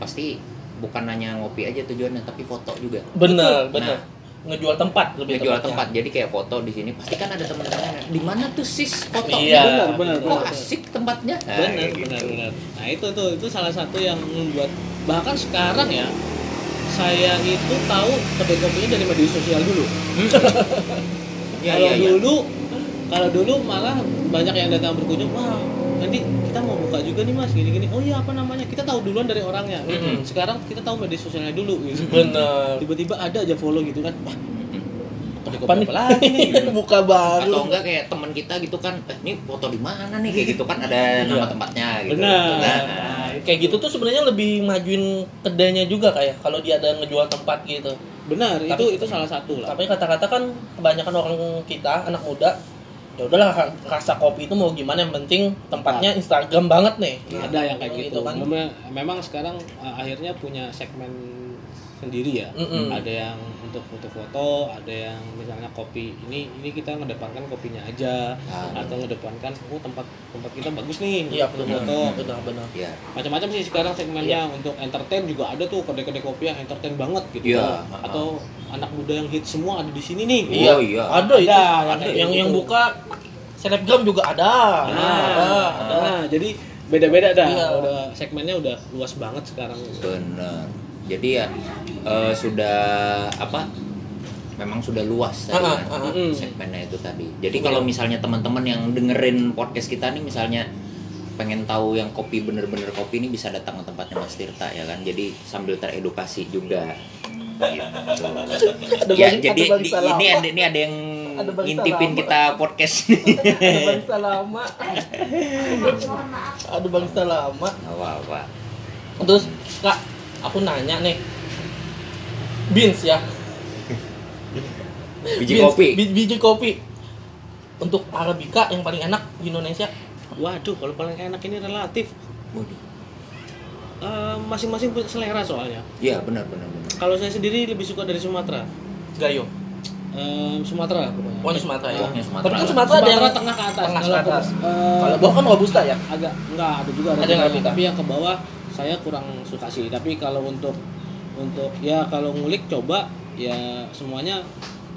pasti bukan hanya ngopi aja tujuannya tapi foto juga. Bener, Betul. bener. Ngejual tempat lebih Ngejual tempat jadi kayak foto di sini pasti kan ada teman-teman di mana tuh sis foto Iya. Benar, benar, kok benar. asik tempatnya Nah, benar kayak gitu. benar benar nah itu tuh itu salah satu yang membuat bahkan sekarang ya saya itu tahu kedai kopinya dari media sosial dulu Iya, kalau iya, iya. dulu kalau dulu malah banyak yang datang berkunjung wah nanti kita mau buka juga nih mas gini gini oh iya apa namanya kita tahu duluan dari orangnya Mm-mm. sekarang kita tahu media sosialnya dulu gitu Bener. tiba-tiba ada aja follow gitu kan wah Apa nih? lagi nih Buka baru. atau enggak kayak teman kita gitu kan eh ini foto di mana nih kayak gitu kan ada nama tempatnya gitu Benar. Nah, Nah, kayak gitu tuh sebenarnya lebih majuin kedainya juga kayak kalau dia ada ngejual tempat gitu. benar itu Tapi- itu salah satu lah Tapi kata-kata kan kebanyakan orang kita anak muda ya udahlah rasa kopi itu mau gimana yang penting tempatnya Instagram banget nih. ada yang kayak gitu, kan. Memang, memang sekarang uh, akhirnya punya segmen sendiri ya Mm-mm. ada yang untuk foto-foto ada yang misalnya kopi ini ini kita ngedepankan kopinya aja Ah. atau ngedepankan oh tempat tempat kita bagus nih Iya untuk benar. foto Benar benar. ya macam-macam sih sekarang segmennya Iya. untuk entertain juga ada tuh kedai-kedai kopi yang entertain banget gitu Iya. atau anak muda yang hit semua ada di sini nih Iya, iya. Ada, itu. Ada, Ada. yang Yang yang gitu. buka selebgram juga ada. nah, ada, ada. nah, jadi beda-beda dah Iya. udah segmennya udah luas banget sekarang benar jadi ya eh, sudah apa memang sudah luas Ah, kan ah, ah. segmennya itu tadi jadi kalau misalnya teman-teman yang dengerin podcast kita nih misalnya pengen tahu yang kopi bener-bener kopi ini bisa datang ke tempatnya Mas Tirta ya kan jadi sambil teredukasi juga gitu. Ya jadi di- ini ada ini ada yang Ada ngintipin lama. kita podcast nih ada barista lama. ada barista lama. apa apa Terus kak, aku nanya nih, beans ya. biji Beans, kopi bi- biji kopi. Untuk arabica yang paling enak di Indonesia Waduh, kalau paling enak ini relatif. Waduh. Eh, masing-masing punya selera soalnya. Iya benar benar benar. Kalau saya sendiri lebih suka dari Sumatera. Gayo. Eh, Sumatera pokoknya. Pokoknya Sumatera ya. Sumatera. Tapi kan Sumatera ada yang Sumatera tengah ke atas. Tengah ke Kalau atas. eh, Kalau bawah kan robusta ya. agak enggak ada juga Ada yang juga, Arabica. tapi yang ke bawah saya kurang suka sih tapi kalau untuk untuk ya kalau ngulik coba ya semuanya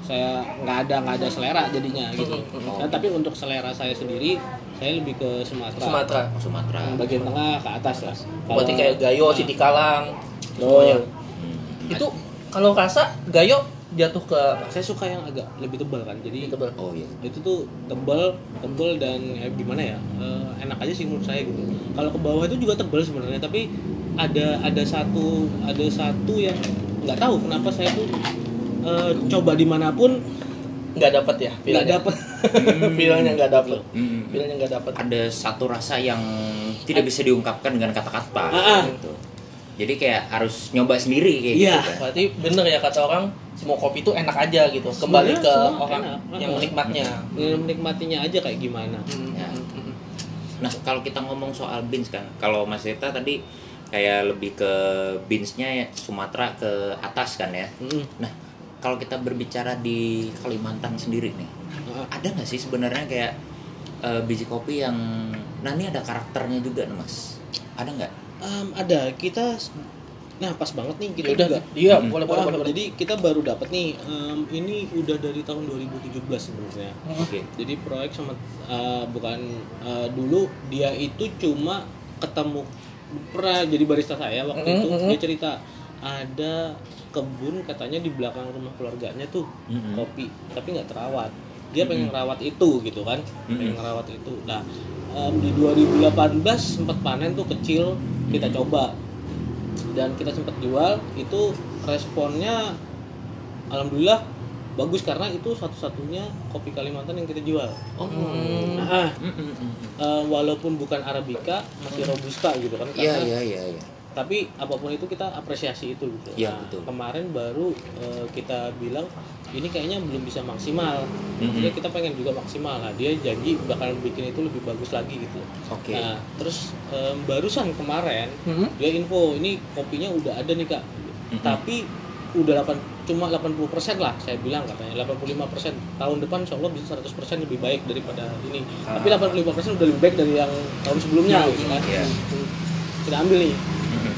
saya nggak ada nggak ada selera jadinya gitu mhm. Nah, tapi untuk selera saya sendiri saya lebih ke Sumatera, Sumatera. Oh, Sumatera. Yang bagian tengah ke atas lah Berarti kayak Gayo, Nah, Siti Kalang, semuanya. Hmm. Itu kalau rasa Gayo jatuh ke saya suka yang agak lebih tebal kan jadi tebal. Oh iya. itu tuh tebal tebal dan ya, gimana ya eh, enak aja sih menurut saya gitu kalau ke bawah itu juga tebal sebenarnya tapi ada ada satu ada satu yang nggak tahu kenapa saya tuh eh, coba di mana pun Nggak dapat ya? nggak dapet Feelnya nggak dapat. Feelnya nggak dapat. Ada satu rasa yang tidak bisa diungkapkan dengan kata-kata. Ah, ah. Gitu. Jadi kayak harus nyoba sendiri kayak Iya. gitu kan. Berarti bener ya kata orang semua kopi itu enak aja gitu. Kembali Sebenarnya ke orang enak. yang menikmatnya. Ya, menikmatinya aja kayak gimana Hmm, Ya. hmm, hmm. Nah, kalau kita ngomong soal beans kan, kalau Mas Rita tadi kayak lebih ke beansnya ya Sumatera ke atas kan ya. Mm-mm. Nah, kalau kita berbicara di Kalimantan sendiri nih, ada nggak sih sebenarnya kayak eh, biji kopi yang, nah ini ada karakternya juga nih mas, ada nggak? Em, ada kita nah pas banget nih kita Ya udah, juga iya Hmm. boleh boleh Ah, boleh. boleh. jadi kita baru dapat nih em, ini udah dari tahun 2017 sebenarnya Oke. jadi proyek sama uh, bukan uh, dulu dia itu cuma ketemu pernah jadi barista saya waktu Mhm, itu mhm. dia cerita ada kebun katanya di belakang rumah keluarganya tuh Mhm. kopi tapi nggak terawat dia pengen Mhm. rawat itu gitu kan Mhm. pengen rawat itu nah em, di 2018 sempat panen tuh kecil kita coba dan kita sempat jual itu responnya alhamdulillah bagus karena itu satu-satunya kopi Kalimantan yang kita jual. Oh. Hmm. Nah, eh, walaupun bukan arabica masih robusta gitu kan Iya karena iya iya. iya. Tapi apa pun itu kita apresiasi itu gitu. Iya, Nah, betul. Kemarin baru eh, kita bilang ini kayaknya belum bisa maksimal. Mhm. Maksudnya kita pengen juga maksimal. Nah, dia janji bakal bikin itu lebih bagus lagi gitu. Oke. Nah, terus em, barusan kemarin Hmm. dia info ini kopinya udah ada nih kak Mhm. tapi udah 8 cuma 80% lah saya bilang katanya 85% tahun depan insya Allah bisa 100% lebih baik daripada ini Ah. tapi 85% udah lebih baik dari yang tahun sebelumnya gitu kan Iya. kita ambil nih.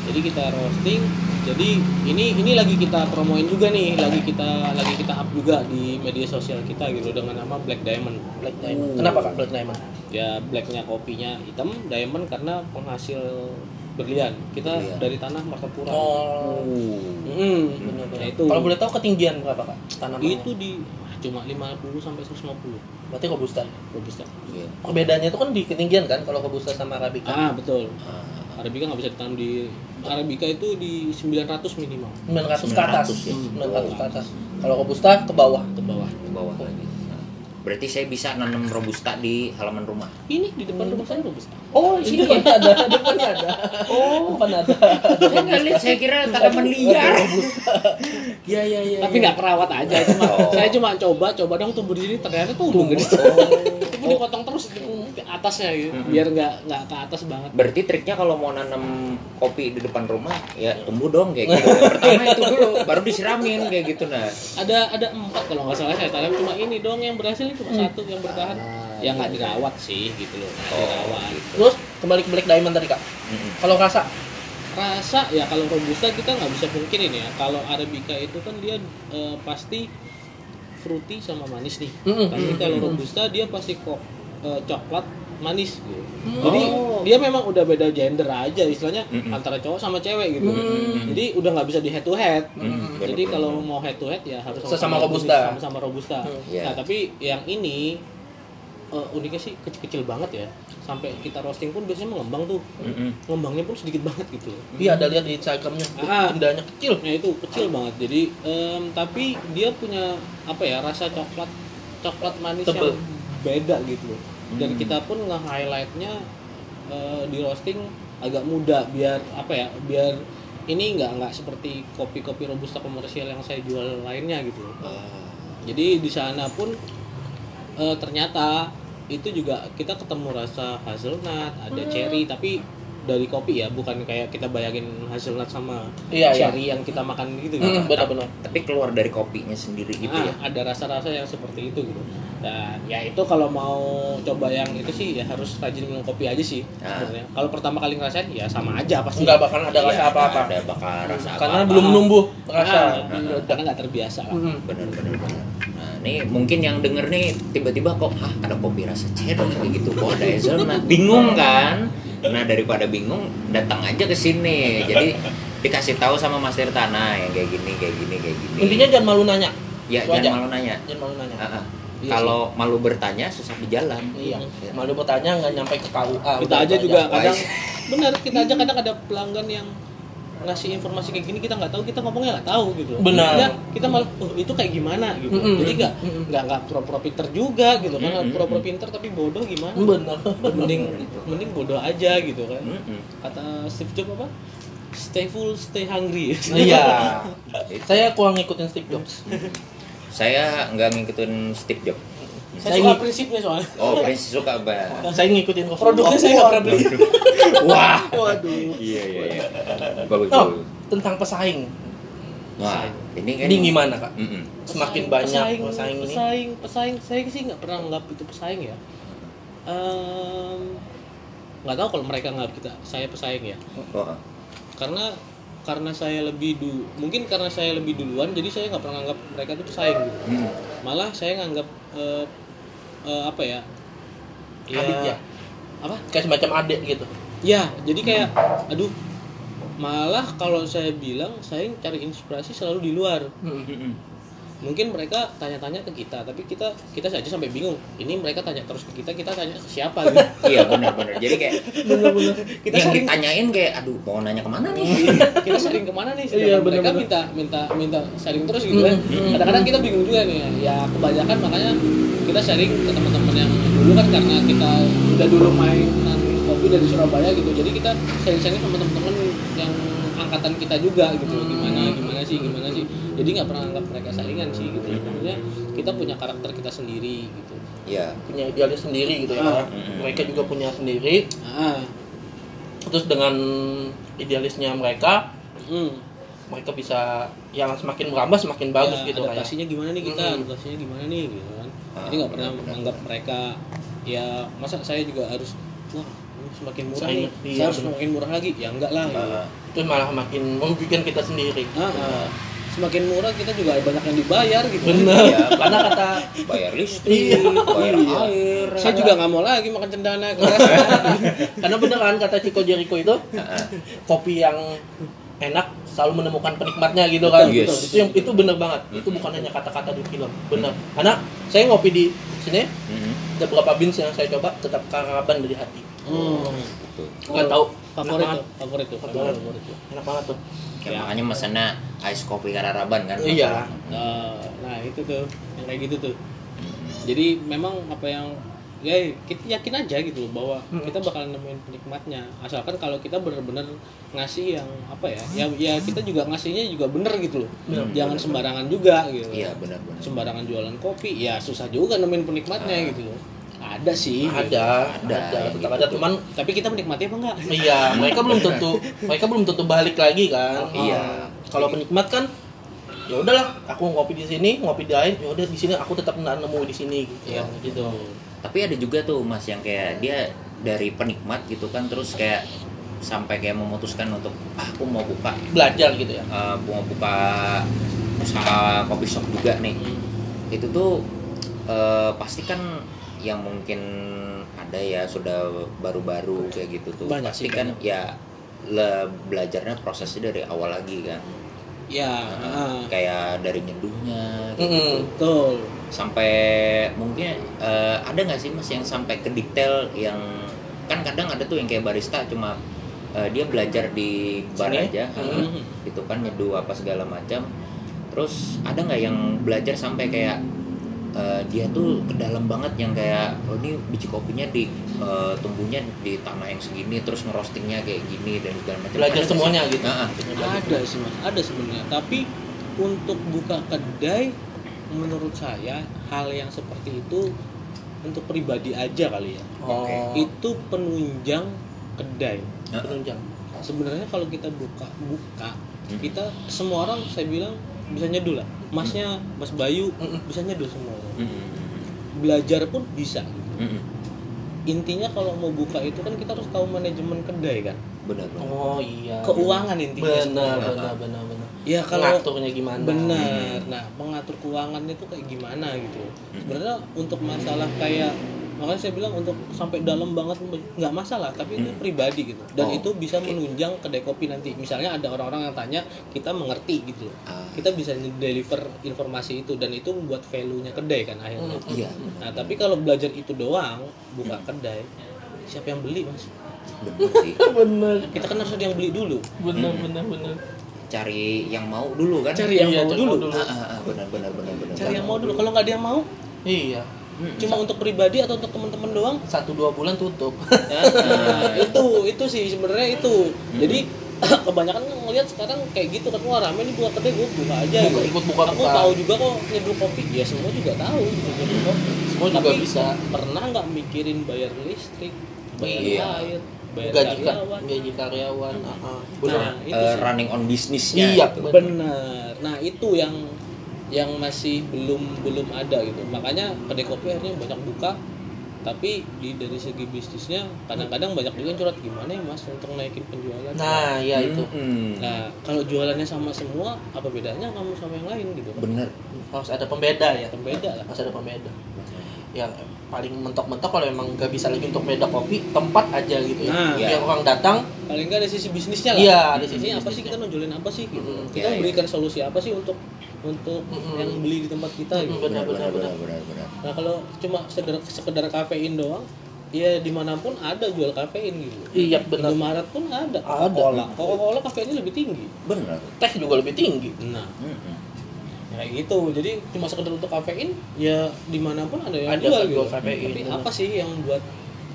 Jadi kita roasting jadi ini ini lagi kita promoin juga nih lagi kita lagi kita up juga di media sosial kita gitu dengan nama Black Diamond Black Diamond. Kenapa kak Black Diamond? ya blacknya kopinya hitam diamond karena penghasil berlian kita Berlian. dari tanah Martapura Oh. Mm, Bener-bener. nah itu Kalau boleh tahu ketinggian berapa kak tanamannya? itu di cuma 50 sampai 150 berarti robusta. robusta Iya. Perbedaannya itu kan di ketinggian kan kalau robusta sama arabica. ah betul Ah, arabica nggak bisa ditanam di arabica itu di 900 minimal 900 ke atas. 900 ya. 900 ke atas. Kalau robusta ke bawah. ke bawah ke bawah lagi. Nah, berarti saya bisa nanam robusta di halaman rumah. ini di depan rumah saya robusta Oh, di depannya ada, depannya ada. Oh, depan ada. Saya nggak lihat, saya kira tanaman liar. Iya iya iya. tapi nggak kerawat aja cuma Oh. saya cuma coba coba dong tumbuh di sini ternyata tuh tumbuh di sini tapi dipotong terus ke atasnya gitu Mm-mm. biar nggak nggak ke atas banget Berarti triknya kalau mau nanam kopi di depan rumah ya tumbuh dong kayak gitu. Pertama itu dulu, baru disiramin kayak gitu nah. ada ada empat kalau nggak salah saya tanam cuma ini dong yang berhasil cuma satu yang bertahan Ah, yang nggak iya. dirawat sih gitu loh nggak Oh, dirawat gitu. Terus kembali ke Black Diamond tadi kak. Mm-mm. Kalau rasa, rasa ya kalau robusta kita nggak bisa pungkirin ya kalau arabica itu kan dia eh, pasti fruity sama manis nih Mm-mm. tapi kalau robusta dia pasti kok eh, coklat manis gitu. Mm. jadi Oh. dia memang udah beda gender aja istilahnya Mm-mm. antara cowok sama cewek gitu Mm. jadi udah nggak bisa di head to head Mm, jadi kalau mau head to head ya harus Sesama robusta. sama-sama robusta Hmm. Iya. nah tapi yang ini eh, uniknya sih kecil-kecil banget ya sampai kita roasting pun biasanya mengembang tuh Mm-mm. ngembangnya pun sedikit banget gitu iya ada lihat di Instagramnya, Ah. bendanya kecil. Ya itu kecil banget. Jadi em, tapi dia punya apa ya rasa coklat coklat manis Tebel. yang beda gitu loh. Dan Hmm. kita pun nge highlightnya di roasting agak muda biar apa ya biar ini nggak nggak seperti kopi-kopi robusta komersial yang saya jual lainnya gitu loh. Ah. Jadi di sana pun eh, ternyata itu juga kita ketemu rasa hazelnut ada Hmm. cherry tapi dari kopi ya bukan kayak kita bayangin hazelnut sama Iya, iya. cherry yang kita makan gitu Hmm, benar-benar. tapi keluar dari kopinya sendiri gitu Ah, ya ada rasa-rasa yang seperti itu gitu dan ya itu kalau mau coba yang itu sih ya harus rajin minum kopi aja sih Ah. sebenarnya kalau pertama kali ngerasain ya sama aja pasti Nggak bakal ada rasa Iya, apa-apa. ada bakal rasa Karena apa-apa. belum numbuh Ah, rasa. karena nggak terbiasa lah Mm-mm. bener ini mungkin yang denger nih tiba-tiba kok ah ada kopi rasa cherry kayak gitu kok ada hazelnut bingung kan nah daripada bingung datang aja ke sini jadi dikasih tahu sama Mas Tirtana yang kayak gini kayak gini kayak gini Intinya jangan malu nanya. ya itu aja. jangan malu nanya Jangan malu nanya. Ah, ah. Iya kalau malu bertanya susah di jalan Iya. Iya. Malu bertanya nggak nyampe ke KUA. kita udah aja juga aja. kadang benar kita aja kadang ada pelanggan yang ngasih informasi kayak gini kita nggak tahu kita ngomongnya nggak tahu gitu. Benar. Ya, kita malah oh itu kayak gimana gitu Mm-mm. jadi nggak nggak nggak pura-pura pinter juga gitu kan Mm-mm. pura-pura pinter tapi bodoh gimana Bener. mending mending bodoh aja gitu kan Mm-mm. kata Steve Jobs apa stay full stay hungry Iya. Saya kurang ngikutin Steve Jobs. saya nggak ngikutin Steve Jobs saya Saya suka ngik- prinsipnya soalnya oh prinsip suka banget Saya ngikutin kok. produknya saya nggak pernah beli wah Waduh. iya iya iya bagus Oh, tentang pesaing. wah ini kan Ini gimana kak? Mm-mm. Semakin banyak pesaing, pesaing ini. pesaing pesaing saya sih nggak pernah anggap itu pesaing ya Em, nggak tahu kalau mereka nggak kita saya pesaing ya Oh, karena karena saya lebih du mungkin karena saya lebih duluan jadi saya nggak pernah anggap mereka itu pesaing gitu mm. malah saya nganggap eh, eh, apa ya Adik ya? apa Kayak semacam adik gitu. ya jadi kayak aduh malah kalau saya bilang saya cari inspirasi selalu di luar Hmm. Mungkin mereka tanya-tanya ke kita tapi kita kita saja sampai bingung. Ini mereka tanya terus ke kita kita tanya ke siapa gitu. Iya benar-benar. Jadi kayak Bener-bener. kita yang sering ditanyain kayak aduh mau nanya ke mana nih? Kita sering ke mana nih? Iya, sedangkan mereka bener-bener. minta minta minta sharing terus gitu kan. Hmm, kadang-kadang kita bingung juga nih. Ya kebanyakan makanya kita sharing ke teman-teman yang dulu kan karena kita udah dulu mainan kopi dari Surabaya gitu. Jadi kita sharing-sharing sama teman-teman yang angkatan kita juga gitu Hmm. gimana gimana sih gimana sih jadi nggak pernah anggap mereka saingan sih gitu maksudnya kita punya karakter kita sendiri gitu iya Punya idealis sendiri gitu ya. Ah. Mm-mm. Mereka juga punya sendiri. ah Terus dengan idealisnya mereka, hmm. mereka bisa yang semakin berambah semakin bagus Ya, gitu kayak. adaptasinya gimana nih kita Mm-mm. adaptasinya gimana nih gitu kan Ah, jadi nggak pernah menganggap mereka ya masa saya juga harus wah semakin murah Saya- nih iya, saya harus semakin murah lagi ya enggak lah gitu. Itu malah makin merugikan kita sendiri. Ah, ah. semakin murah kita juga banyak yang dibayar gitu Bener. Iya. Karena kata bayar listrik Iya. bayar Iya. air saya juga nggak mau lagi makan cendana karena beneran kata Chico Jericho itu Ah, ah. kopi yang enak selalu menemukan penikmatnya gitu kan. Yes. Itu yang itu bener banget. Itu bukan hanya kata-kata di film. Bener. Karena saya ngopi di sini Mm-mm. ada beberapa beans yang saya coba tetap karaban dari hati. hmm. Nggak tahu favorit enak tuh favorit tuh Favorit. favorit tuh Enak banget tuh. Ya, makanya mesennya ice coffee kararaban kan Iya. Nah, nah itu tuh yang kayak gitu tuh Mm-mm. jadi memang apa yang ya kita yakin aja gitu loh bahwa Hmm. kita bakalan nemuin penikmatnya asalkan kalau kita bener-bener ngasih yang apa ya ya ya kita juga ngasihnya juga bener gitu loh Bener. jangan sembarangan juga gitu iya benar-benar sembarangan jualan kopi ya susah juga nemuin penikmatnya gitu loh ada sih gitu. Ada, Ada, ada, tetap gitu ada tuh. cuman tapi kita menikmati apa enggak iya mereka belum tentu mereka belum tentu balik lagi kan. Iya. Kalau penikmat kan ya udahlah aku ngopi di sini ngopi di lain ya udah di sini aku tetap nggak nemu di sini gitu Iya. gitu tapi ada juga tuh mas yang kayak dia dari penikmat gitu kan terus kayak sampai kayak memutuskan untuk ah aku mau buka belajar gitu ya eh, mau buka usaha kopi shop juga nih itu tuh eh, pasti kan yang mungkin ada ya sudah baru-baru kayak gitu tuh. Banyak pasti sih, kan ya le, belajarnya prosesnya dari awal lagi kan. Ya ah, kayak dari nyeduhnya gitu. betul. Sampai mungkin eh, ada nggak sih mas yang sampai ke detail yang kan kadang ada tuh yang kayak barista cuma eh, dia belajar di bar Sini? aja eh, gitu kan nyeduh apa segala macam. Terus ada nggak yang belajar sampai kayak eh, dia tuh ke dalam banget yang kayak oh ini biji kopinya di eh, tumbuhnya di tanah yang segini terus ngerostingnya kayak gini dan segala macam. Belajar Ada semuanya sih? gitu? Nah, ada sih mas. Ada sebenarnya. Tapi untuk buka kedai menurut saya hal yang seperti itu untuk pribadi aja kali ya. Oh, itu penunjang kedai. Penunjang. sebenarnya kalau kita buka buka Hmm. kita semua orang saya bilang bisa nyeduh lah. Masnya mas Bayu bisa nyeduh semua. Belajar pun bisa. Intinya kalau mau buka itu kan kita harus tahu manajemen kedai kan? Benar benar Oh iya. keuangan intinya Benar, semua. benar, benar, benar. ya kalau Ngaturnya gimana? benar. Nah mengatur keuangan itu kayak gimana gitu. Sebenarnya untuk masalah kayak makanya saya bilang untuk sampai dalam banget nggak masalah tapi itu pribadi gitu. Dan Oh, itu bisa menunjang kedai kopi nanti. Misalnya ada orang-orang yang tanya kita mengerti gitu loh. Ah. kita bisa deliver informasi itu dan itu membuat value-nya kedai kan akhirnya. Hmm. iya. Nah tapi kalau belajar itu doang buka kedai siapa yang beli mas? Benar sih. Kita kan harus ada yang beli dulu. Benar, benar, benar. cari yang mau dulu kan? Cari yang Iya, mau dulu. mau dulu. Ah, ah, ah, benar benar benar benar. Cari yang mau dulu. Kalau nggak ada yang mau? Iya. Hmm. cuma untuk pribadi atau untuk teman-teman doang Satu dua bulan tutup. nah, itu itu sih sebenarnya itu jadi kebanyakan kan ngelihat sekarang kayak gitu kan wah rame nih buka kedai gue buka aja Buka, gitu. ikut buka aku buka. tahu juga kok nyeduh kopi ya semua juga tahu gitu nyeduh kopi Semua juga Tapi bisa. pernah nggak mikirin bayar listrik bayar Iya. air bayar Gaji ka- karyawan gaji karyawan. ah, ah. Nah, itu sih. running on bisnisnya Iya, gitu. benar nah itu yang yang masih belum belum ada gitu makanya kedai kopi akhirnya banyak buka tapi di dari segi bisnisnya kadang-kadang banyak juga yang curhat gimana ya mas untuk naikin penjualan Nah, ya itu. Mm-mm. Nah, kalau jualannya sama semua, apa bedanya kamu sama yang lain gitu? kan? bener Harus ada pembeda ya. Pembeda lah. Harus ada pembeda. Ya paling mentok-mentok kalau emang nggak bisa lagi untuk beda kopi, tempat aja gitu ya. Nah, Biar orang datang, Paling nggak ada sisi bisnisnya lah. Iya, ada Di sisi sini apa sih kita nonjolin apa sih gitu? Mm, Kita iya, memberikan solusi apa sih untuk untuk Mm-mm. yang beli di tempat kita Mm, gitu. benar, benar, benar. benar benar Nah, kalau cuma sekedar sekedar kafein doang, ya di mana pun ada jual kafein gitu. Iya, benar. Indomaret pun ada. Ada. Coca-Cola. Coca-Cola kafeinnya lebih tinggi. benar Teh juga lebih tinggi. Nah, Mm-mm. kayak gitu. Jadi cuma sekedar untuk kafein, ya di mana pun ada yang Ada jual gitu. kafein, Tapi apa sih yang buat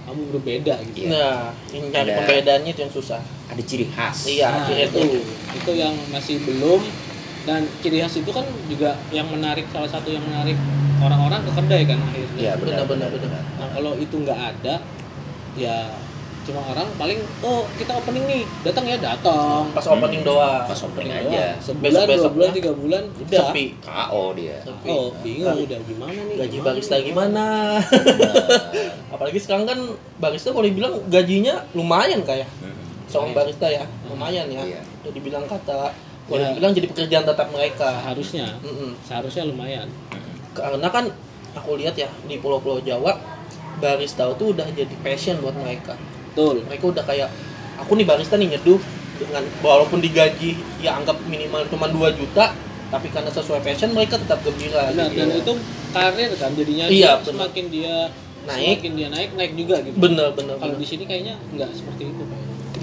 kamu berbeda gitu? Iya. Nah, ini Ada. pembedaannya itu yang susah. ada ciri khas Iya, Nah, itu itu. itu yang masih belum dan ciri khas itu kan juga yang menarik salah satu yang menarik orang-orang ke kedai kan akhirnya. Iya benar Benar, benar benar, benar Nah kalau itu nggak ada ya cuma orang paling oh kita opening nih datang ya datang. Pas opening doang. pas opening Opening aja doang. Sebulan dua bulan tiga bulan udah. Sepi. KO dia Sepi. Oh bingung udah gimana nih? Gaji gimana barista nih? gimana? Nah, Apalagi sekarang kan barista kalau dibilang gajinya lumayan kayak mm-mm. seorang barista ya, lumayan ya. Iya. Jadi bilang kata kalau Ya. dibilang jadi pekerjaan tetap mereka. Seharusnya Mm-mm. seharusnya lumayan. Karena kan aku lihat ya di pulau-pulau Jawa barista itu udah jadi passion buat mereka. Betul. Mereka udah kayak aku nih barista nih nyeduh dengan walaupun digaji ya anggap minimal cuma 2 juta tapi karena sesuai passion mereka tetap gembira Benar gitu. dan itu karir kan jadinya Iya, dia semakin dia Naik. semakin dia naik naik juga gitu. bener bener, Kalau di sini kayaknya nggak seperti itu.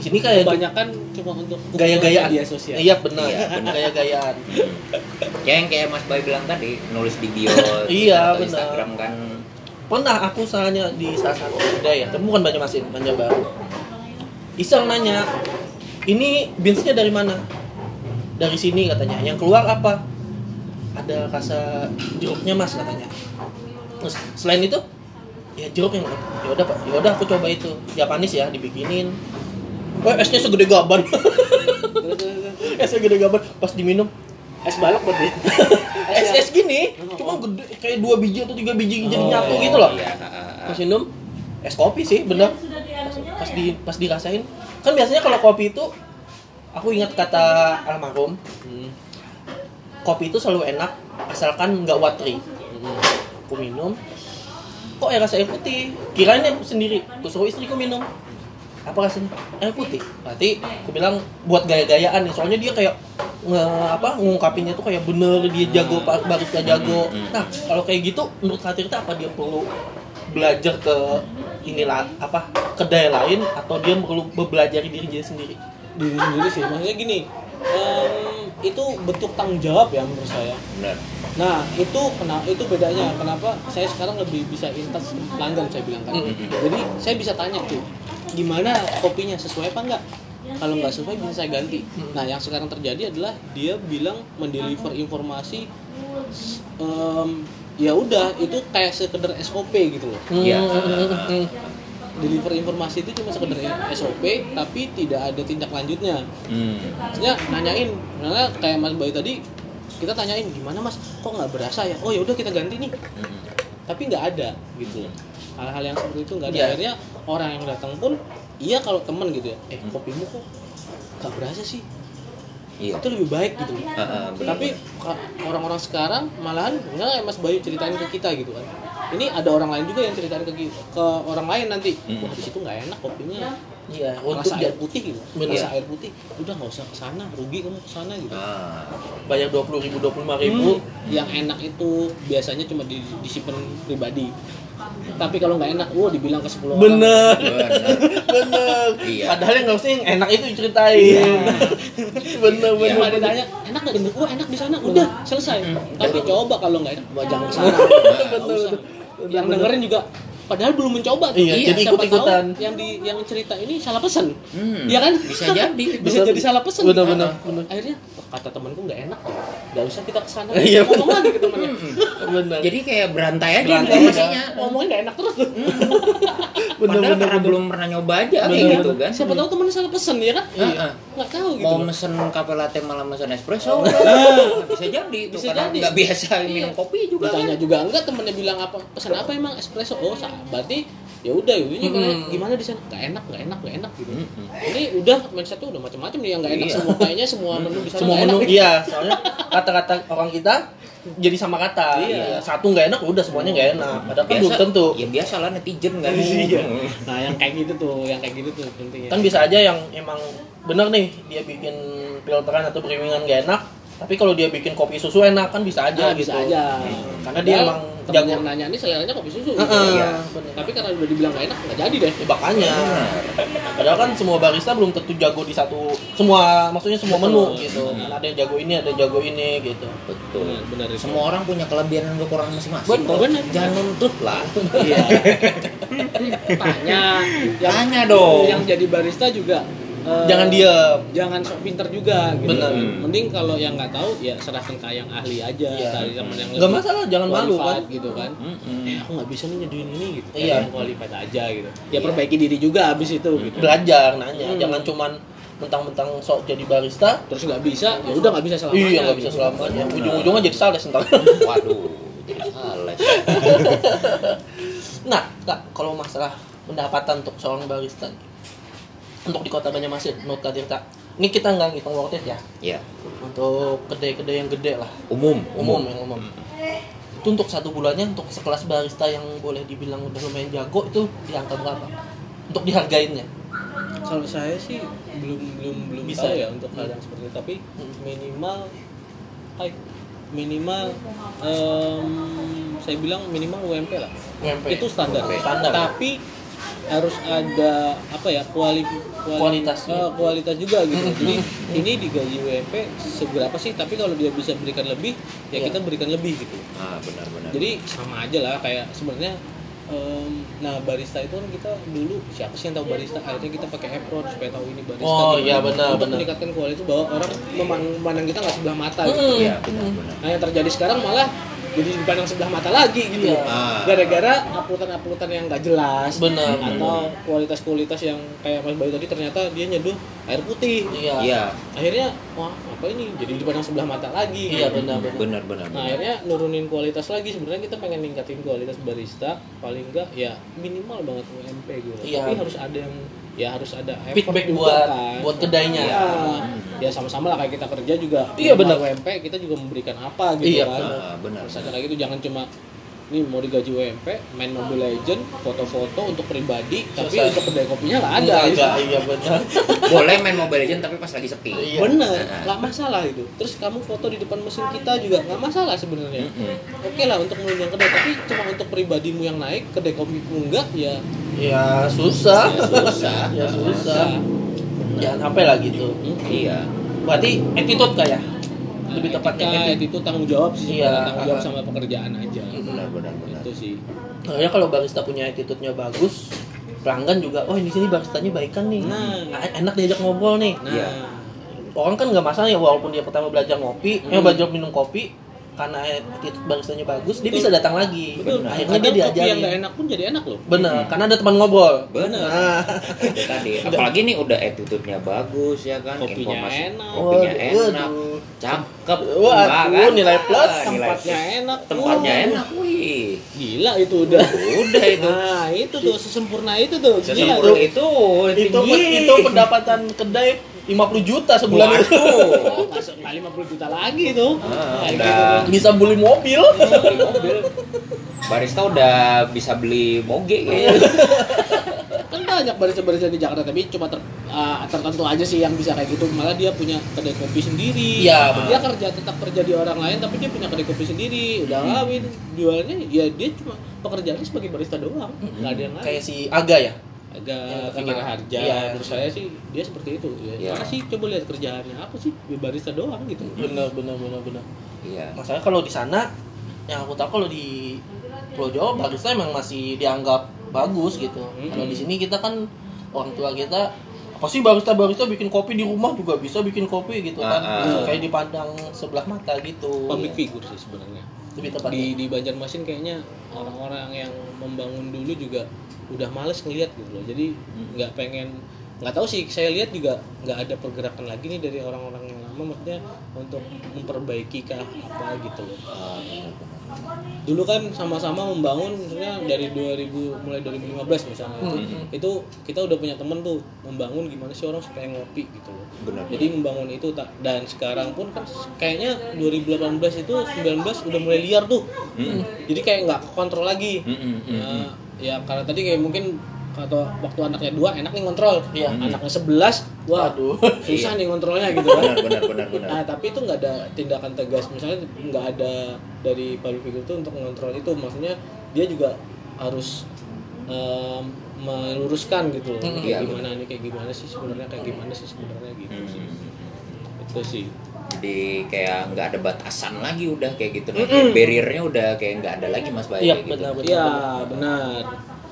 Di sini kayak kebanyakan cuma untuk gaya-gayaan. media sosial. iya benar. Iya, benar. gaya-gayaan. Kayak yang kayak Mas Bay bilang tadi nulis di bio Iya, atau benar. Instagram kan. Pernah aku salahnya di salah satu kedai ya tapi bukan Banjarmasin Banjarbaru. Iseng nanya ini beansnya dari mana? Dari sini katanya. Yang keluar apa? Ada rasa jeruknya mas katanya. Terus selain itu ya jeruk yang ya udah pak. Ya udah aku coba itu. Japanis ya dibikinin Wah, esnya segede gaban. esnya gede gaban. Pas diminum, es balok berarti. es es gini, cuma gede kayak dua biji atau tiga biji jadi Oh, nyatu gitu loh. iya. Pas minum es kopi sih, bener. Pas, pas di pas dirasain, kan biasanya kalau kopi itu aku ingat kata almarhum, Hmm. kopi itu selalu enak asalkan nggak watery. Hmm. Aku minum, kok air rasa air putih? Kirain yang sendiri, aku suruh istriku minum. Apa rasanya? Air putih. Berarti aku bilang buat gaya-gayaan nih, soalnya dia kayak nge, apa ngungkapinnya tuh kayak bener dia jago pak barista jago. Hmm, hmm. Nah kalau kayak gitu menurut Kak Tirta apa dia perlu belajar ke inilah apa kedai lain atau dia perlu belajar diri dia sendiri? Diri sendiri sih. Maksudnya gini, em, itu bentuk tanggung jawab ya menurut saya. benar Nah itu kenapa itu bedanya kenapa saya sekarang lebih bisa intas pelanggan saya bilang kan. Mm. Jadi saya bisa tanya tuh gimana kopinya sesuai apa enggak. Kalau nggak sesuai bisa saya ganti. Mm. Nah yang sekarang terjadi adalah dia bilang mendeliver informasi em, ya udah itu kayak sekedar SOP gitu loh Hmm, hmm, hmm, hmm. deliver informasi itu cuma sekedar SOP tapi tidak ada tindak lanjutnya Hmm. maksudnya nanyain misalnya kayak Mas Bayu tadi kita tanyain gimana Mas kok nggak berasa ya oh ya udah kita ganti nih Hmm. tapi nggak ada gitu hal-hal yang seperti itu nggak ada Iya. akhirnya orang yang datang pun iya kalau temen gitu ya eh Hmm. kopimu kok nggak berasa sih Iya. itu lebih baik gitu ah, benar. tapi orang-orang sekarang malahan misalnya Mas Bayu ceritain ke kita gitu kan ini ada orang lain juga yang ceritain ke ke orang lain nanti Hmm. wah di situ nggak enak kopinya Iya, rasa air putih gitu Bener. rasa air putih udah nggak usah ke sana rugi kamu ke sana gitu Ah. bayar dua puluh ribu, dua puluh lima ribu. Hmm, yang enak itu biasanya cuma di, disimpan pribadi tapi kalau nggak enak wah dibilang ke 10 orang Bener, Benar. bener. Iya. Padahal yang harusnya yang enak itu diceritain. bener, Iya. Cuma bener. ditanya enak nggak gitu? Wah enak di sana, udah selesai. Tapi coba kalau nggak enak, jangan ke sana. Betul, Nggak betul. usah. Betul, Yang dengerin juga padahal belum mencoba tuh. Iya, jadi siapa ikut-ikutan. tahu Yang di yang cerita ini salah pesan. Hmm. Iya kan? Bisa jadi. Bisa Betul. jadi salah pesan. Bener, bener, Ah, bener. Akhirnya oh, kata temanku nggak enak ya. Nggak usah kita ke sana. Iya, Ngomong lagi ke temannya. Bener. Jadi kayak berantai aja Berantai informasinya. Ngomongnya nggak enak terus tuh. bener, Padahal bener, karena bener. belum pernah nyoba aja kayak Bener. gitu kan. Siapa tahu temannya salah pesan ya kan? Iya. Nggak tahu gitu. Mau mesen cafe latte malah mesen espresso bisa jadi Bisa jadi. nggak biasa minum Iya. kopi juga ditanya kan juga enggak temennya bilang apa pesan apa emang espresso oh sa- berarti ya udah ini kayak Hmm. gimana di sana nggak enak nggak enak nggak enak gitu Mm-mm. ini udah mindset tuh udah macam-macam nih yang nggak enak Iya. semua kayaknya semua menu di sana semua nggak menu enak. iya soalnya kata-kata orang kita jadi sama kata Iya. satu nggak enak udah semuanya nggak enak padahal kan belum tentu ya biasa lah netizen kan Iya. nah yang kayak gitu tuh yang kayak gitu tuh pentingnya kan bisa aja yang emang bener nih dia bikin filteran atau brewingan gak enak tapi kalau dia bikin kopi susu enak kan bisa aja Nah, gitu bisa aja karena dia emang jago yang nanya ini seleranya kopi susu gitu. Heeh, Iya. bener. tapi karena udah dibilang nggak enak nggak jadi deh Ya, makanya Benar. padahal kan semua barista belum tentu jago di satu semua maksudnya semua Betul. menu gitu Hmm. Kan ada yang jago ini ada yang jago ini gitu betul benar benar itu. semua orang punya kelebihan dan kekurangan masing-masing Benar, benar. jangan nuntut lah iya tanya yang, Tanya dong. yang jadi barista juga eh, jangan diam jangan sok pinter juga gitu. Benar. Mending kalau yang nggak tahu ya serahkan ke yang ahli aja, Iya. cari teman yang nggak masalah jangan malu kan gitu kan. Mm-mm. Eh, aku nggak bisa nih nyeduin ini gitu. Iya. Yang qualified aja gitu. Ya Iya. perbaiki diri juga abis itu gitu. belajar nanya Hmm. jangan cuman mentang-mentang sok jadi barista Terus nggak bisa, ya udah nggak bisa selamanya. iya nggak bisa gitu. selamanya ujung-ujungnya jadi sales ntar waduh jadi sales Nah, Kak, kalau masalah pendapatan untuk seorang barista nih, untuk di kota Banjarmasin, menurut Kak Tirta, ini kita nggak ngitung worth it ya, ya untuk kedai-kedai yang gede lah, umum umum yang umum. Itu untuk satu bulannya, untuk sekelas barista yang boleh dibilang udah lumayan jago, itu di angka berapa? Untuk dihargainnya. Kalau saya sih belum belum belum Bisa tahu ya? ya untuk hal yang seperti itu. Tapi Hmm. minimal, hai, minimal em, saya bilang minimal UMP lah. UMP. itu standar Standar. tapi harus ada apa ya kuali, kuali- Kualitas. eh, kualitas juga gitu Mm, jadi ini digaji UMP seberapa sih tapi kalau dia bisa berikan lebih ya Iya. kita berikan lebih gitu ah benar-benar jadi sama aja lah kayak sebenarnya em, nah barista itu kan kita dulu siapa sih yang tahu barista akhirnya kita pakai apron supaya tahu ini barista Oh, iya, benar, untuk benar. meningkatkan kualitas bahwa orang memandang, kita nggak sebelah mata gitu. Mm. Iya, benar-benar. Nah yang terjadi sekarang malah jadi dipandang sebelah mata lagi gitu. Iya. Ah. Gara-gara uploadan-uploadan yang nggak jelas. Benar, Atau kualitas-kualitas yang kayak Mas Bayu tadi ternyata dia nyeduh air putih. Iya. iya Akhirnya wah apa ini? Jadi dipandang sebelah mata lagi. Iya, benar, benar. benar-benar Nah akhirnya nurunin kualitas lagi sebenarnya kita pengen ningkatin kualitas barista paling enggak ya minimal banget UMP gitu. Iya. Tapi harus ada yang ya harus ada effort Feedback juga buat kan. buat kedainya. Iya. Ya sama-sama lah kayak kita kerja juga. Iya, benar. UMP kita juga memberikan apa gitu Iya, kan. Ah, benar Harus ada kayak gitu jangan cuma nih mau digaji UMP main Mobile Legend foto-foto untuk pribadi tapi Selesai. untuk kedai kopinya nggak ada Nggak gitu. ada, iya benar. boleh main mobile legend tapi pas lagi sepi Iya. bener Nah. nggak masalah itu terus kamu foto di depan mesin kita juga nggak masalah sebenarnya Mm-mm. oke lah untuk menunjang kedai tapi cuma untuk pribadimu yang naik kedai kopimu enggak ya Ya susah. Ya, susah. ya susah. Jangan sampai lah gitu. iya Berarti attitude kayak lebih Nah, tepatnya etika, attitude. itu tanggung jawab sih Iya. tanggung jawab sama pekerjaan aja benar-benar benar itu sih Soalnya kalau barista punya attitude-nya bagus, pelanggan juga, oh di sini baristanya baikan nih. Nah. Ah, enak diajak ngobrol nih. nah Iya. Orang kan nggak masalah ya walaupun dia pertama belajar ngopi, eh Hmm. belajar minum kopi, karena attitude baristanya bagus dia bisa datang lagi betul akhirnya dia Kadang kopi yang diajarin nggak enak pun jadi enak loh bener karena ada teman ngobrol Bener. nah, tadi apalagi nih udah attitude-nya bagus ya kan Kopinya informasi enak. kopinya Waduh, enak waduh. Cakep Waduh, enggak kan? nilai plus, Ah, nilai tempatnya plus. enak tempatnya Uh, enak wih gila itu udah udah itu nah itu tuh sesempurna itu tuh gila sesempurna tuh. itu itu tinggi. itu pendapatan kedai 50 juta sebulan itu Oh, masuk kali 50 juta lagi tuh Ah, udah. gitu tuh. bisa beli mobil beli mobil barista udah bisa beli moge kayaknya kan banyak barista-barista di Jakarta tapi cuma ter- ah, tertentu aja sih yang bisa kayak gitu. Malah dia punya kedai kopi sendiri. Iya, dia kerja tetap kerja di orang lain tapi dia punya kedai kopi sendiri. Udah kawin. Jualnya ya dia cuma pekerjaannya sebagai barista doang. Nggak ada yang lain. Kayak si Aga ya? Agak agak terkenal. harja Iya. menurut saya sih dia seperti itu. Ya Iya. mana sih? Coba lihat kerjaannya apa sih? Barista doang gitu. Bener bener bener bener iya. Masalahnya kalau di sana yang aku tahu kalau di Pulau Jawa barista emang masih dianggap bagus gitu. Hmm. kalau di sini kita kan orang tua kita apa sih barista barista bikin kopi di rumah juga bisa bikin kopi gitu kan. Ah. Langsung kayak dipandang sebelah mata gitu. Public figure sih sebenarnya. Lebih tepatnya. Di di Banjarmasin kayaknya orang-orang yang membangun dulu juga udah males ngelihat gitu loh. Jadi nggak pengen nggak tahu sih saya lihat juga nggak ada pergerakan lagi nih dari orang-orang yang lama maksudnya untuk memperbaiki kah apa gitu loh Ah, benar. dulu kan sama-sama membangun misalnya dari 2000 mulai 2015 misalnya itu Hmm. itu kita udah punya temen tuh membangun gimana sih orang supaya ngopi gitu loh benar jadi membangun itu tak dan sekarang pun kan kayaknya 2018 itu 19 udah mulai liar tuh Mm-mm. jadi kayak nggak kontrol lagi Mm-mm, mm-mm. Nah, ya karena tadi kayak mungkin atau waktu anaknya dua enak nih kontrol Iya. anaknya 11 wah Waduh. susah nih kontrolnya gitu kan. benar benar benar. Benar Nah, tapi itu nggak ada tindakan tegas. Misalnya nggak ada dari public figure itu untuk mengontrol itu. Maksudnya dia juga harus em, meluruskan gitu loh. Mm, kayak iya, gimana nih kayak gimana sih sebenarnya kayak gimana sih sebenarnya gitu Hmm. sih. Itu sih. Jadi kayak nggak ada batasan lagi udah kayak gitu. Nanti barriernya udah kayak nggak ada lagi mas Bayu Iya, gitu. benar, benar. iya benar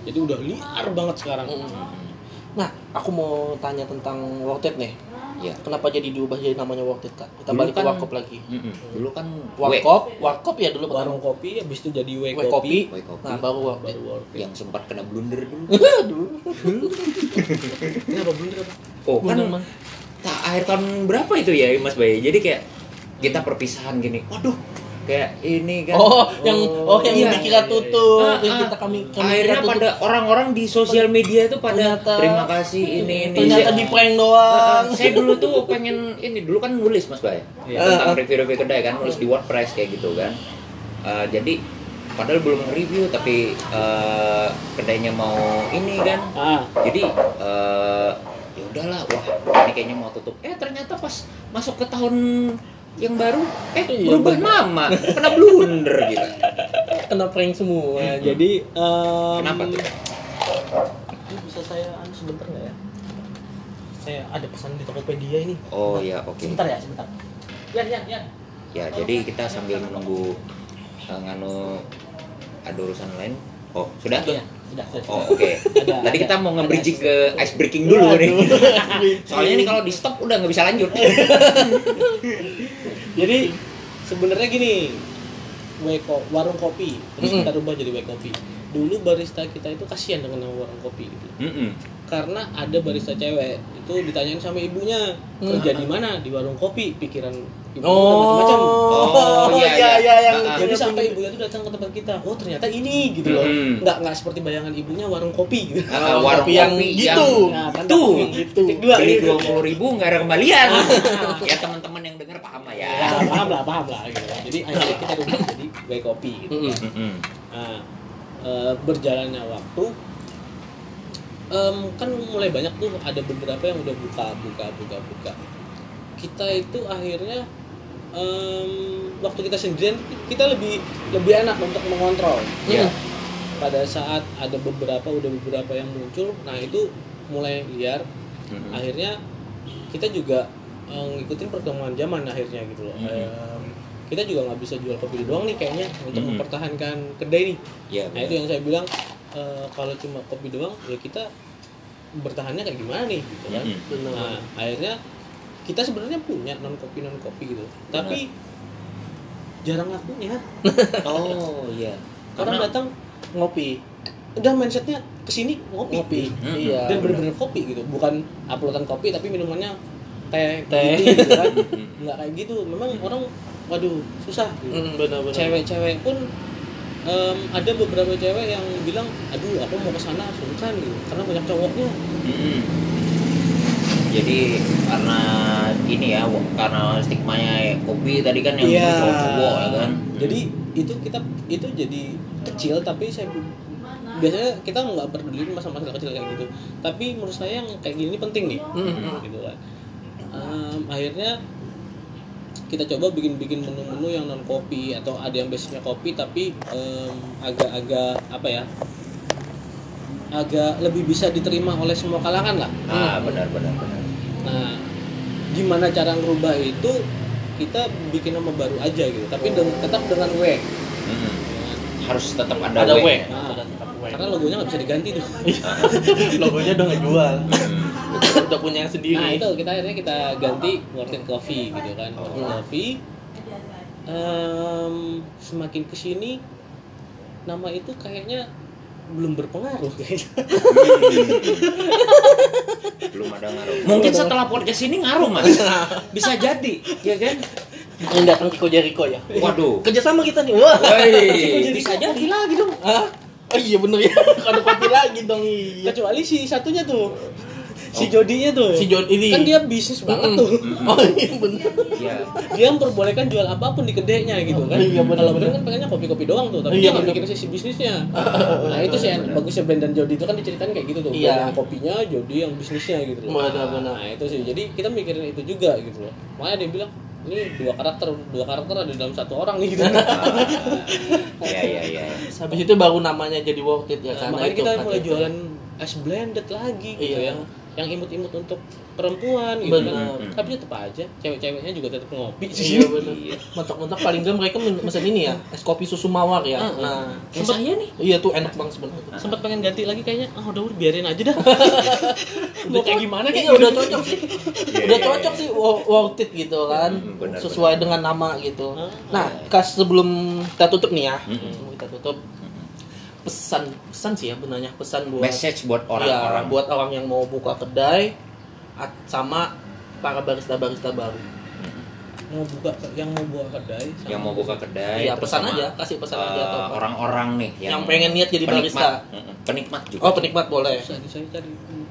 jadi udah liar banget sekarang. Mm. nah aku mau tanya tentang worth it nih. Iya. kenapa jadi diubah jadi namanya it kak? Kita Dulu balik ke kan- warkop lagi. Mm-mm. dulu kan warkop? Warkop ya dulu pertama. warung kopi habis itu jadi W w kopi, nah baru it. Yang sempat kena blunder dulu. Ini apa bener apa? Oh kan Blunder, Man. tak akhir tahun berapa itu ya mas Bayu jadi kayak kita perpisahan gini waduh kayak ini kan Oh, yang oh yang iya. dikira tutup, yang ah. kita kami, kami akhirnya tutup. pada orang-orang di sosial media itu pada Ternyata- terima kasih ini ini ternyata Saya- di prank Ah, doang. saya dulu tuh pengen ini dulu kan nulis mas Bay Iya. tentang review-review kedai kan nulis di WordPress kayak gitu kan Eh, jadi padahal belum review tapi eh, kedainya mau ini kan ah jadi eh, ya udahlah wah ini kayaknya mau tutup eh ternyata pas masuk ke tahun yang baru eh Iya, berubah bener. nama kena blunder gitu Kena prank semua. Nah, jadi em, kenapa tuh Ini bisa saya anu sebentar nggak ya? Saya ada pesan di Tokopedia ini. oh ya oke Sebentar ya, sebentar. Ya, ya, ya. ya jadi kita sambil menunggu eh, nganu ada urusan lain oh sudah Iya, sudah. sudah. Oh oke. Ada- Tadi ada- kita mau nge-bridging ke ice breaking dulu Waduh. nih. Soalnya ini kalau di stop udah nggak bisa lanjut. Jadi sebenarnya gini, Weko, warung kopi, terus Mm-mm. kita rubah jadi W kopi. Dulu barista kita itu kasihan dengan nama warung kopi gitu. Mm-mm. Karena ada barista cewek itu ditanyain sama ibunya kerja di mana di warung kopi, pikiran ibu macam-macam. Oh, Oh, iya, iya, iya. iya, yang Ah, ah. Jadi sampai ibunya tuh datang ke tempat kita, oh ternyata ini gitu loh, Mm-mm. nggak nggak seperti bayangan ibunya warung kopi gitu. Ah, Oh, warung kopi yang kopi gitu. Nah, kan tuh yang gitu. dua beli dua puluh ribu nggak ada kembalian. ya teman-teman yang dengar paham lah ya. Ya, paham lah, paham lah gitu. Jadi akhirnya kita rubah jadi W kopi gitu. Mm-mm. Mm-mm. Nah, eh, berjalannya waktu em, kan mulai banyak tuh ada beberapa yang udah buka buka buka buka kita itu akhirnya em, waktu kita sendirian kita lebih lebih enak untuk mengontrol Iya. pada saat ada beberapa udah beberapa yang muncul nah itu mulai liar Mm-mm. akhirnya kita juga eh, ngikutin perkembangan zaman akhirnya gitu loh Mhm. Em, kita juga nggak bisa jual kopi doang nih kayaknya untuk Mhm. mempertahankan kedai nih Iya. nah itu yang saya bilang eh, kalau cuma kopi doang ya kita bertahannya kayak gimana nih gitu kan. Benar. nah akhirnya kita sebenarnya punya non kopi non kopi gitu. Tapi jarang ngakunya. Oh iya. orang Karena datang ngopi. Udah mindsetnya ke sini ngopi, ngopi. Hmm. iya. Dan bener-bener kopi gitu. Bukan uploadan kopi tapi minumannya teh Teh. gitu, kan. Nggak kayak gitu. Memang orang waduh susah gitu. Mm, cewek-cewek pun em, ada beberapa cewek yang bilang aduh aku mau ke sana sungkan gitu. Karena banyak cowoknya. Jadi karena ini ya, karena stigmanya kopi tadi kan yang Iya. cowok-cowok ya kan. jadi itu kita itu jadi kecil tapi saya biasanya kita nggak peduli masalah-masalah kecil kayak gitu tapi menurut saya yang kayak gini penting nih Mm-mm. gitu kan Em, akhirnya kita coba bikin-bikin menu-menu yang non kopi atau ada yang basicnya kopi tapi em, agak-agak apa ya agak lebih bisa diterima oleh semua kalangan lah Ah, benar benar benar. Nah gimana cara ngerubah itu kita bikin nama baru aja gitu tapi dengan- tetap dengan W Mm-mm. Harus tetap ada, ada W W. Nah, tetap W. karena logonya nggak bisa diganti tuh logonya udah ngejual Mm. udah punya yang sendiri nah itu kita akhirnya kita ganti Worth It Coffee gitu kan Hmm. Coffee Em, semakin ke sini nama itu kayaknya belum berpengaruh kayaknya Belum ada ngaruh. Mungkin setelah podcast ini ngaruh mas. Bisa jadi, ya kan? yang datang Kiko Jericho ya Waduh. kerjasama kita nih wah bisa jadi. lagi dong Hah? oh iya bener ya ada kopi lagi dong iya kecuali si satunya tuh si Jodinya tuh. Si John ini. Kan dia bisnis banget tuh. Oh iya bener. Iya. dia memperbolehkan jual apa pun di kedainya gitu kan. Iya, benar, kalau benar. brand kan pengennya kopi-kopi doang tuh tapi Iya, dia nggak benar. mikirin sisi bisnisnya. Nah itu sih yang bagusnya brand dan Jody itu kan diceritain kayak gitu tuh. Iya. Yang kopinya Jody yang bisnisnya gitu loh. Benar, benar. nah itu sih. Jadi kita mikirin itu juga gitu loh. Makanya dia bilang ini dua karakter dua karakter ada dalam satu orang nih. Gitu Iya iya iya. habis itu baru namanya jadi worth it ya Nah, karena makanya itu kita mulai jualan es blended lagi gitu Iya. yang yang imut-imut untuk perempuan gitu Benar. kan. Tapi tetap aja cewek-ceweknya juga tetap ngopi Iya sih. benar. Mentok-mentok paling gak mereka mesen ini ya, es kopi susu mawar ya. Ah. Nah, sempet- saya nih. Iya tuh enak banget sebenarnya. Sempat pengen ganti lagi kayaknya, ah udah udah biarin aja dah. udah kayak gimana kayak Iya udah cocok sih. Iya, udah iya, cocok iya. sih wo- worth it gitu kan. Hmm, Sesuai dengan nama gitu. Ah. Nah, kas sebelum kita tutup nih ya. Hmm. Kita tutup pesan pesan sih ya benarnya pesan buat Message buat ya, orang-orang. buat orang yang mau buka kedai at- sama para barista-barista baru. mau buka yang mau buka kedai sama- yang mau buka kedai. Terus pesan sama, aja, kasih pesan eh, aja atau apa. orang-orang nih Yang pengen niat jadi penikmat. barista. Penikmat juga. Oh, penikmat boleh. Nih, saya cari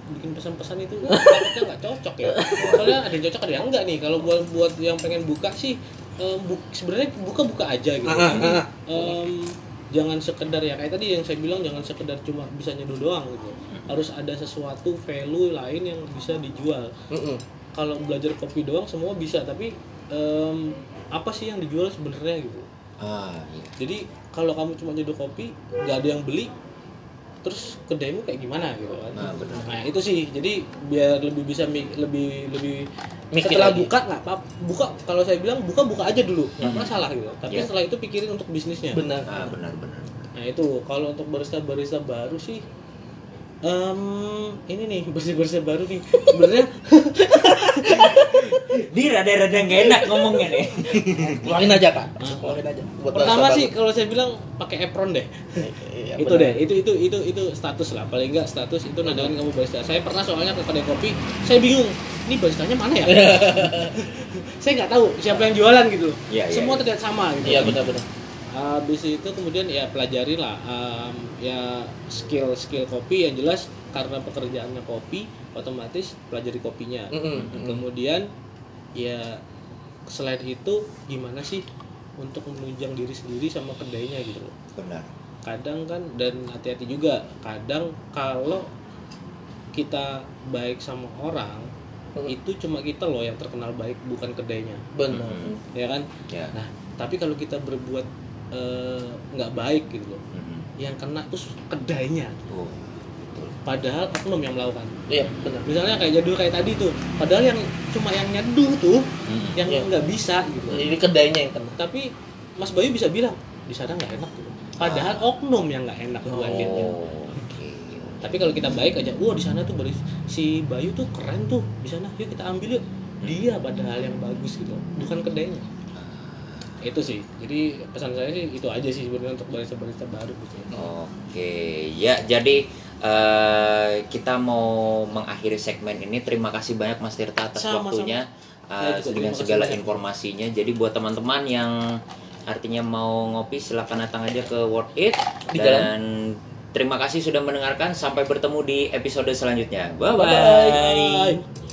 bikin pesan-pesan itu takutnya nggak cocok ya soalnya ada yang cocok ada yang enggak nih kalau buat buat yang pengen buka sih em, bu- sebenarnya buka-buka aja gitu Ah, ah, ah. em, jangan sekedar ya kayak tadi yang saya bilang jangan sekedar cuma bisa nyeduh doang gitu harus ada sesuatu value lain yang bisa dijual Mm-mm. kalau belajar kopi doang semua bisa tapi em, apa sih yang dijual sebenarnya gitu Ah, iya. jadi kalau kamu cuma nyeduh kopi nggak ada yang beli terus kedaimu kayak gimana gitu kan Nah, benar. nah itu sih jadi biar lebih bisa mi- lebih lebih Mikir setelah lagi. buka nggak apa buka kalau saya bilang buka buka aja dulu nggak Hmm. masalah gitu tapi Iya. setelah itu pikirin untuk bisnisnya Benar. Ah, benar-benar. nah itu kalau untuk barista barista baru sih em, ini nih barista baru nih sebenarnya Dia rada-rada nggak enak ngomongnya nih. Keluarin aja kak. Keluarin aja. Buat pertama sih kalau saya bilang pakai apron deh Iya, itu benar. deh itu itu itu itu status lah paling enggak status itu nandakan kamu barista saya pernah soalnya ke kedai kopi saya bingung ini baristanya mana ya saya nggak tahu siapa yang jualan gitu Iya, iya, semua iya. terlihat sama gitu Iya benar-benar. Habis itu kemudian ya pelajari lah um, ya skill skill kopi yang jelas karena pekerjaannya kopi otomatis pelajari kopinya Mm-mm, mm-mm. kemudian ya selain itu gimana sih untuk menunjang diri sendiri sama kedainya gitu loh Benar. kadang kan dan hati-hati juga kadang kalau kita baik sama orang Hmm. itu cuma kita loh yang terkenal baik bukan kedainya Benar. Mm-mm. ya kan Ya. nah tapi kalau kita berbuat eh, nggak baik gitu loh Mm-mm. yang kena tuh kedainya Oh, betul. padahal oknum yang melakukan Iya benar. misalnya kayak jadul kayak tadi tuh padahal yang cuma yang nyeduh tuh Mm-mm. yang Iya. nggak bisa gitu Ini kedainya yang kena. tapi Mas Bayu bisa bilang di sana nggak enak gitu. padahal oknum yang nggak enak bukan dia Oh, oke. tapi kalau kita baik aja wah di sana tuh baris si Bayu tuh keren tuh di sana yuk kita ambil yuk dia padahal yang bagus gitu bukan kedainya itu sih jadi pesan saya sih itu aja sih sebenarnya untuk barista-barista baru gitu ya. Oke, ya jadi eh, kita mau mengakhiri segmen ini. Terima kasih banyak Mas Tirta atas Sama-sama. waktunya Saya eh, juga dengan segala banyak. informasinya. Jadi buat teman-teman yang artinya mau ngopi silakan datang aja ke World It Di dan terima kasih sudah mendengarkan. Sampai bertemu di episode selanjutnya. Bye Bye-bye. bye.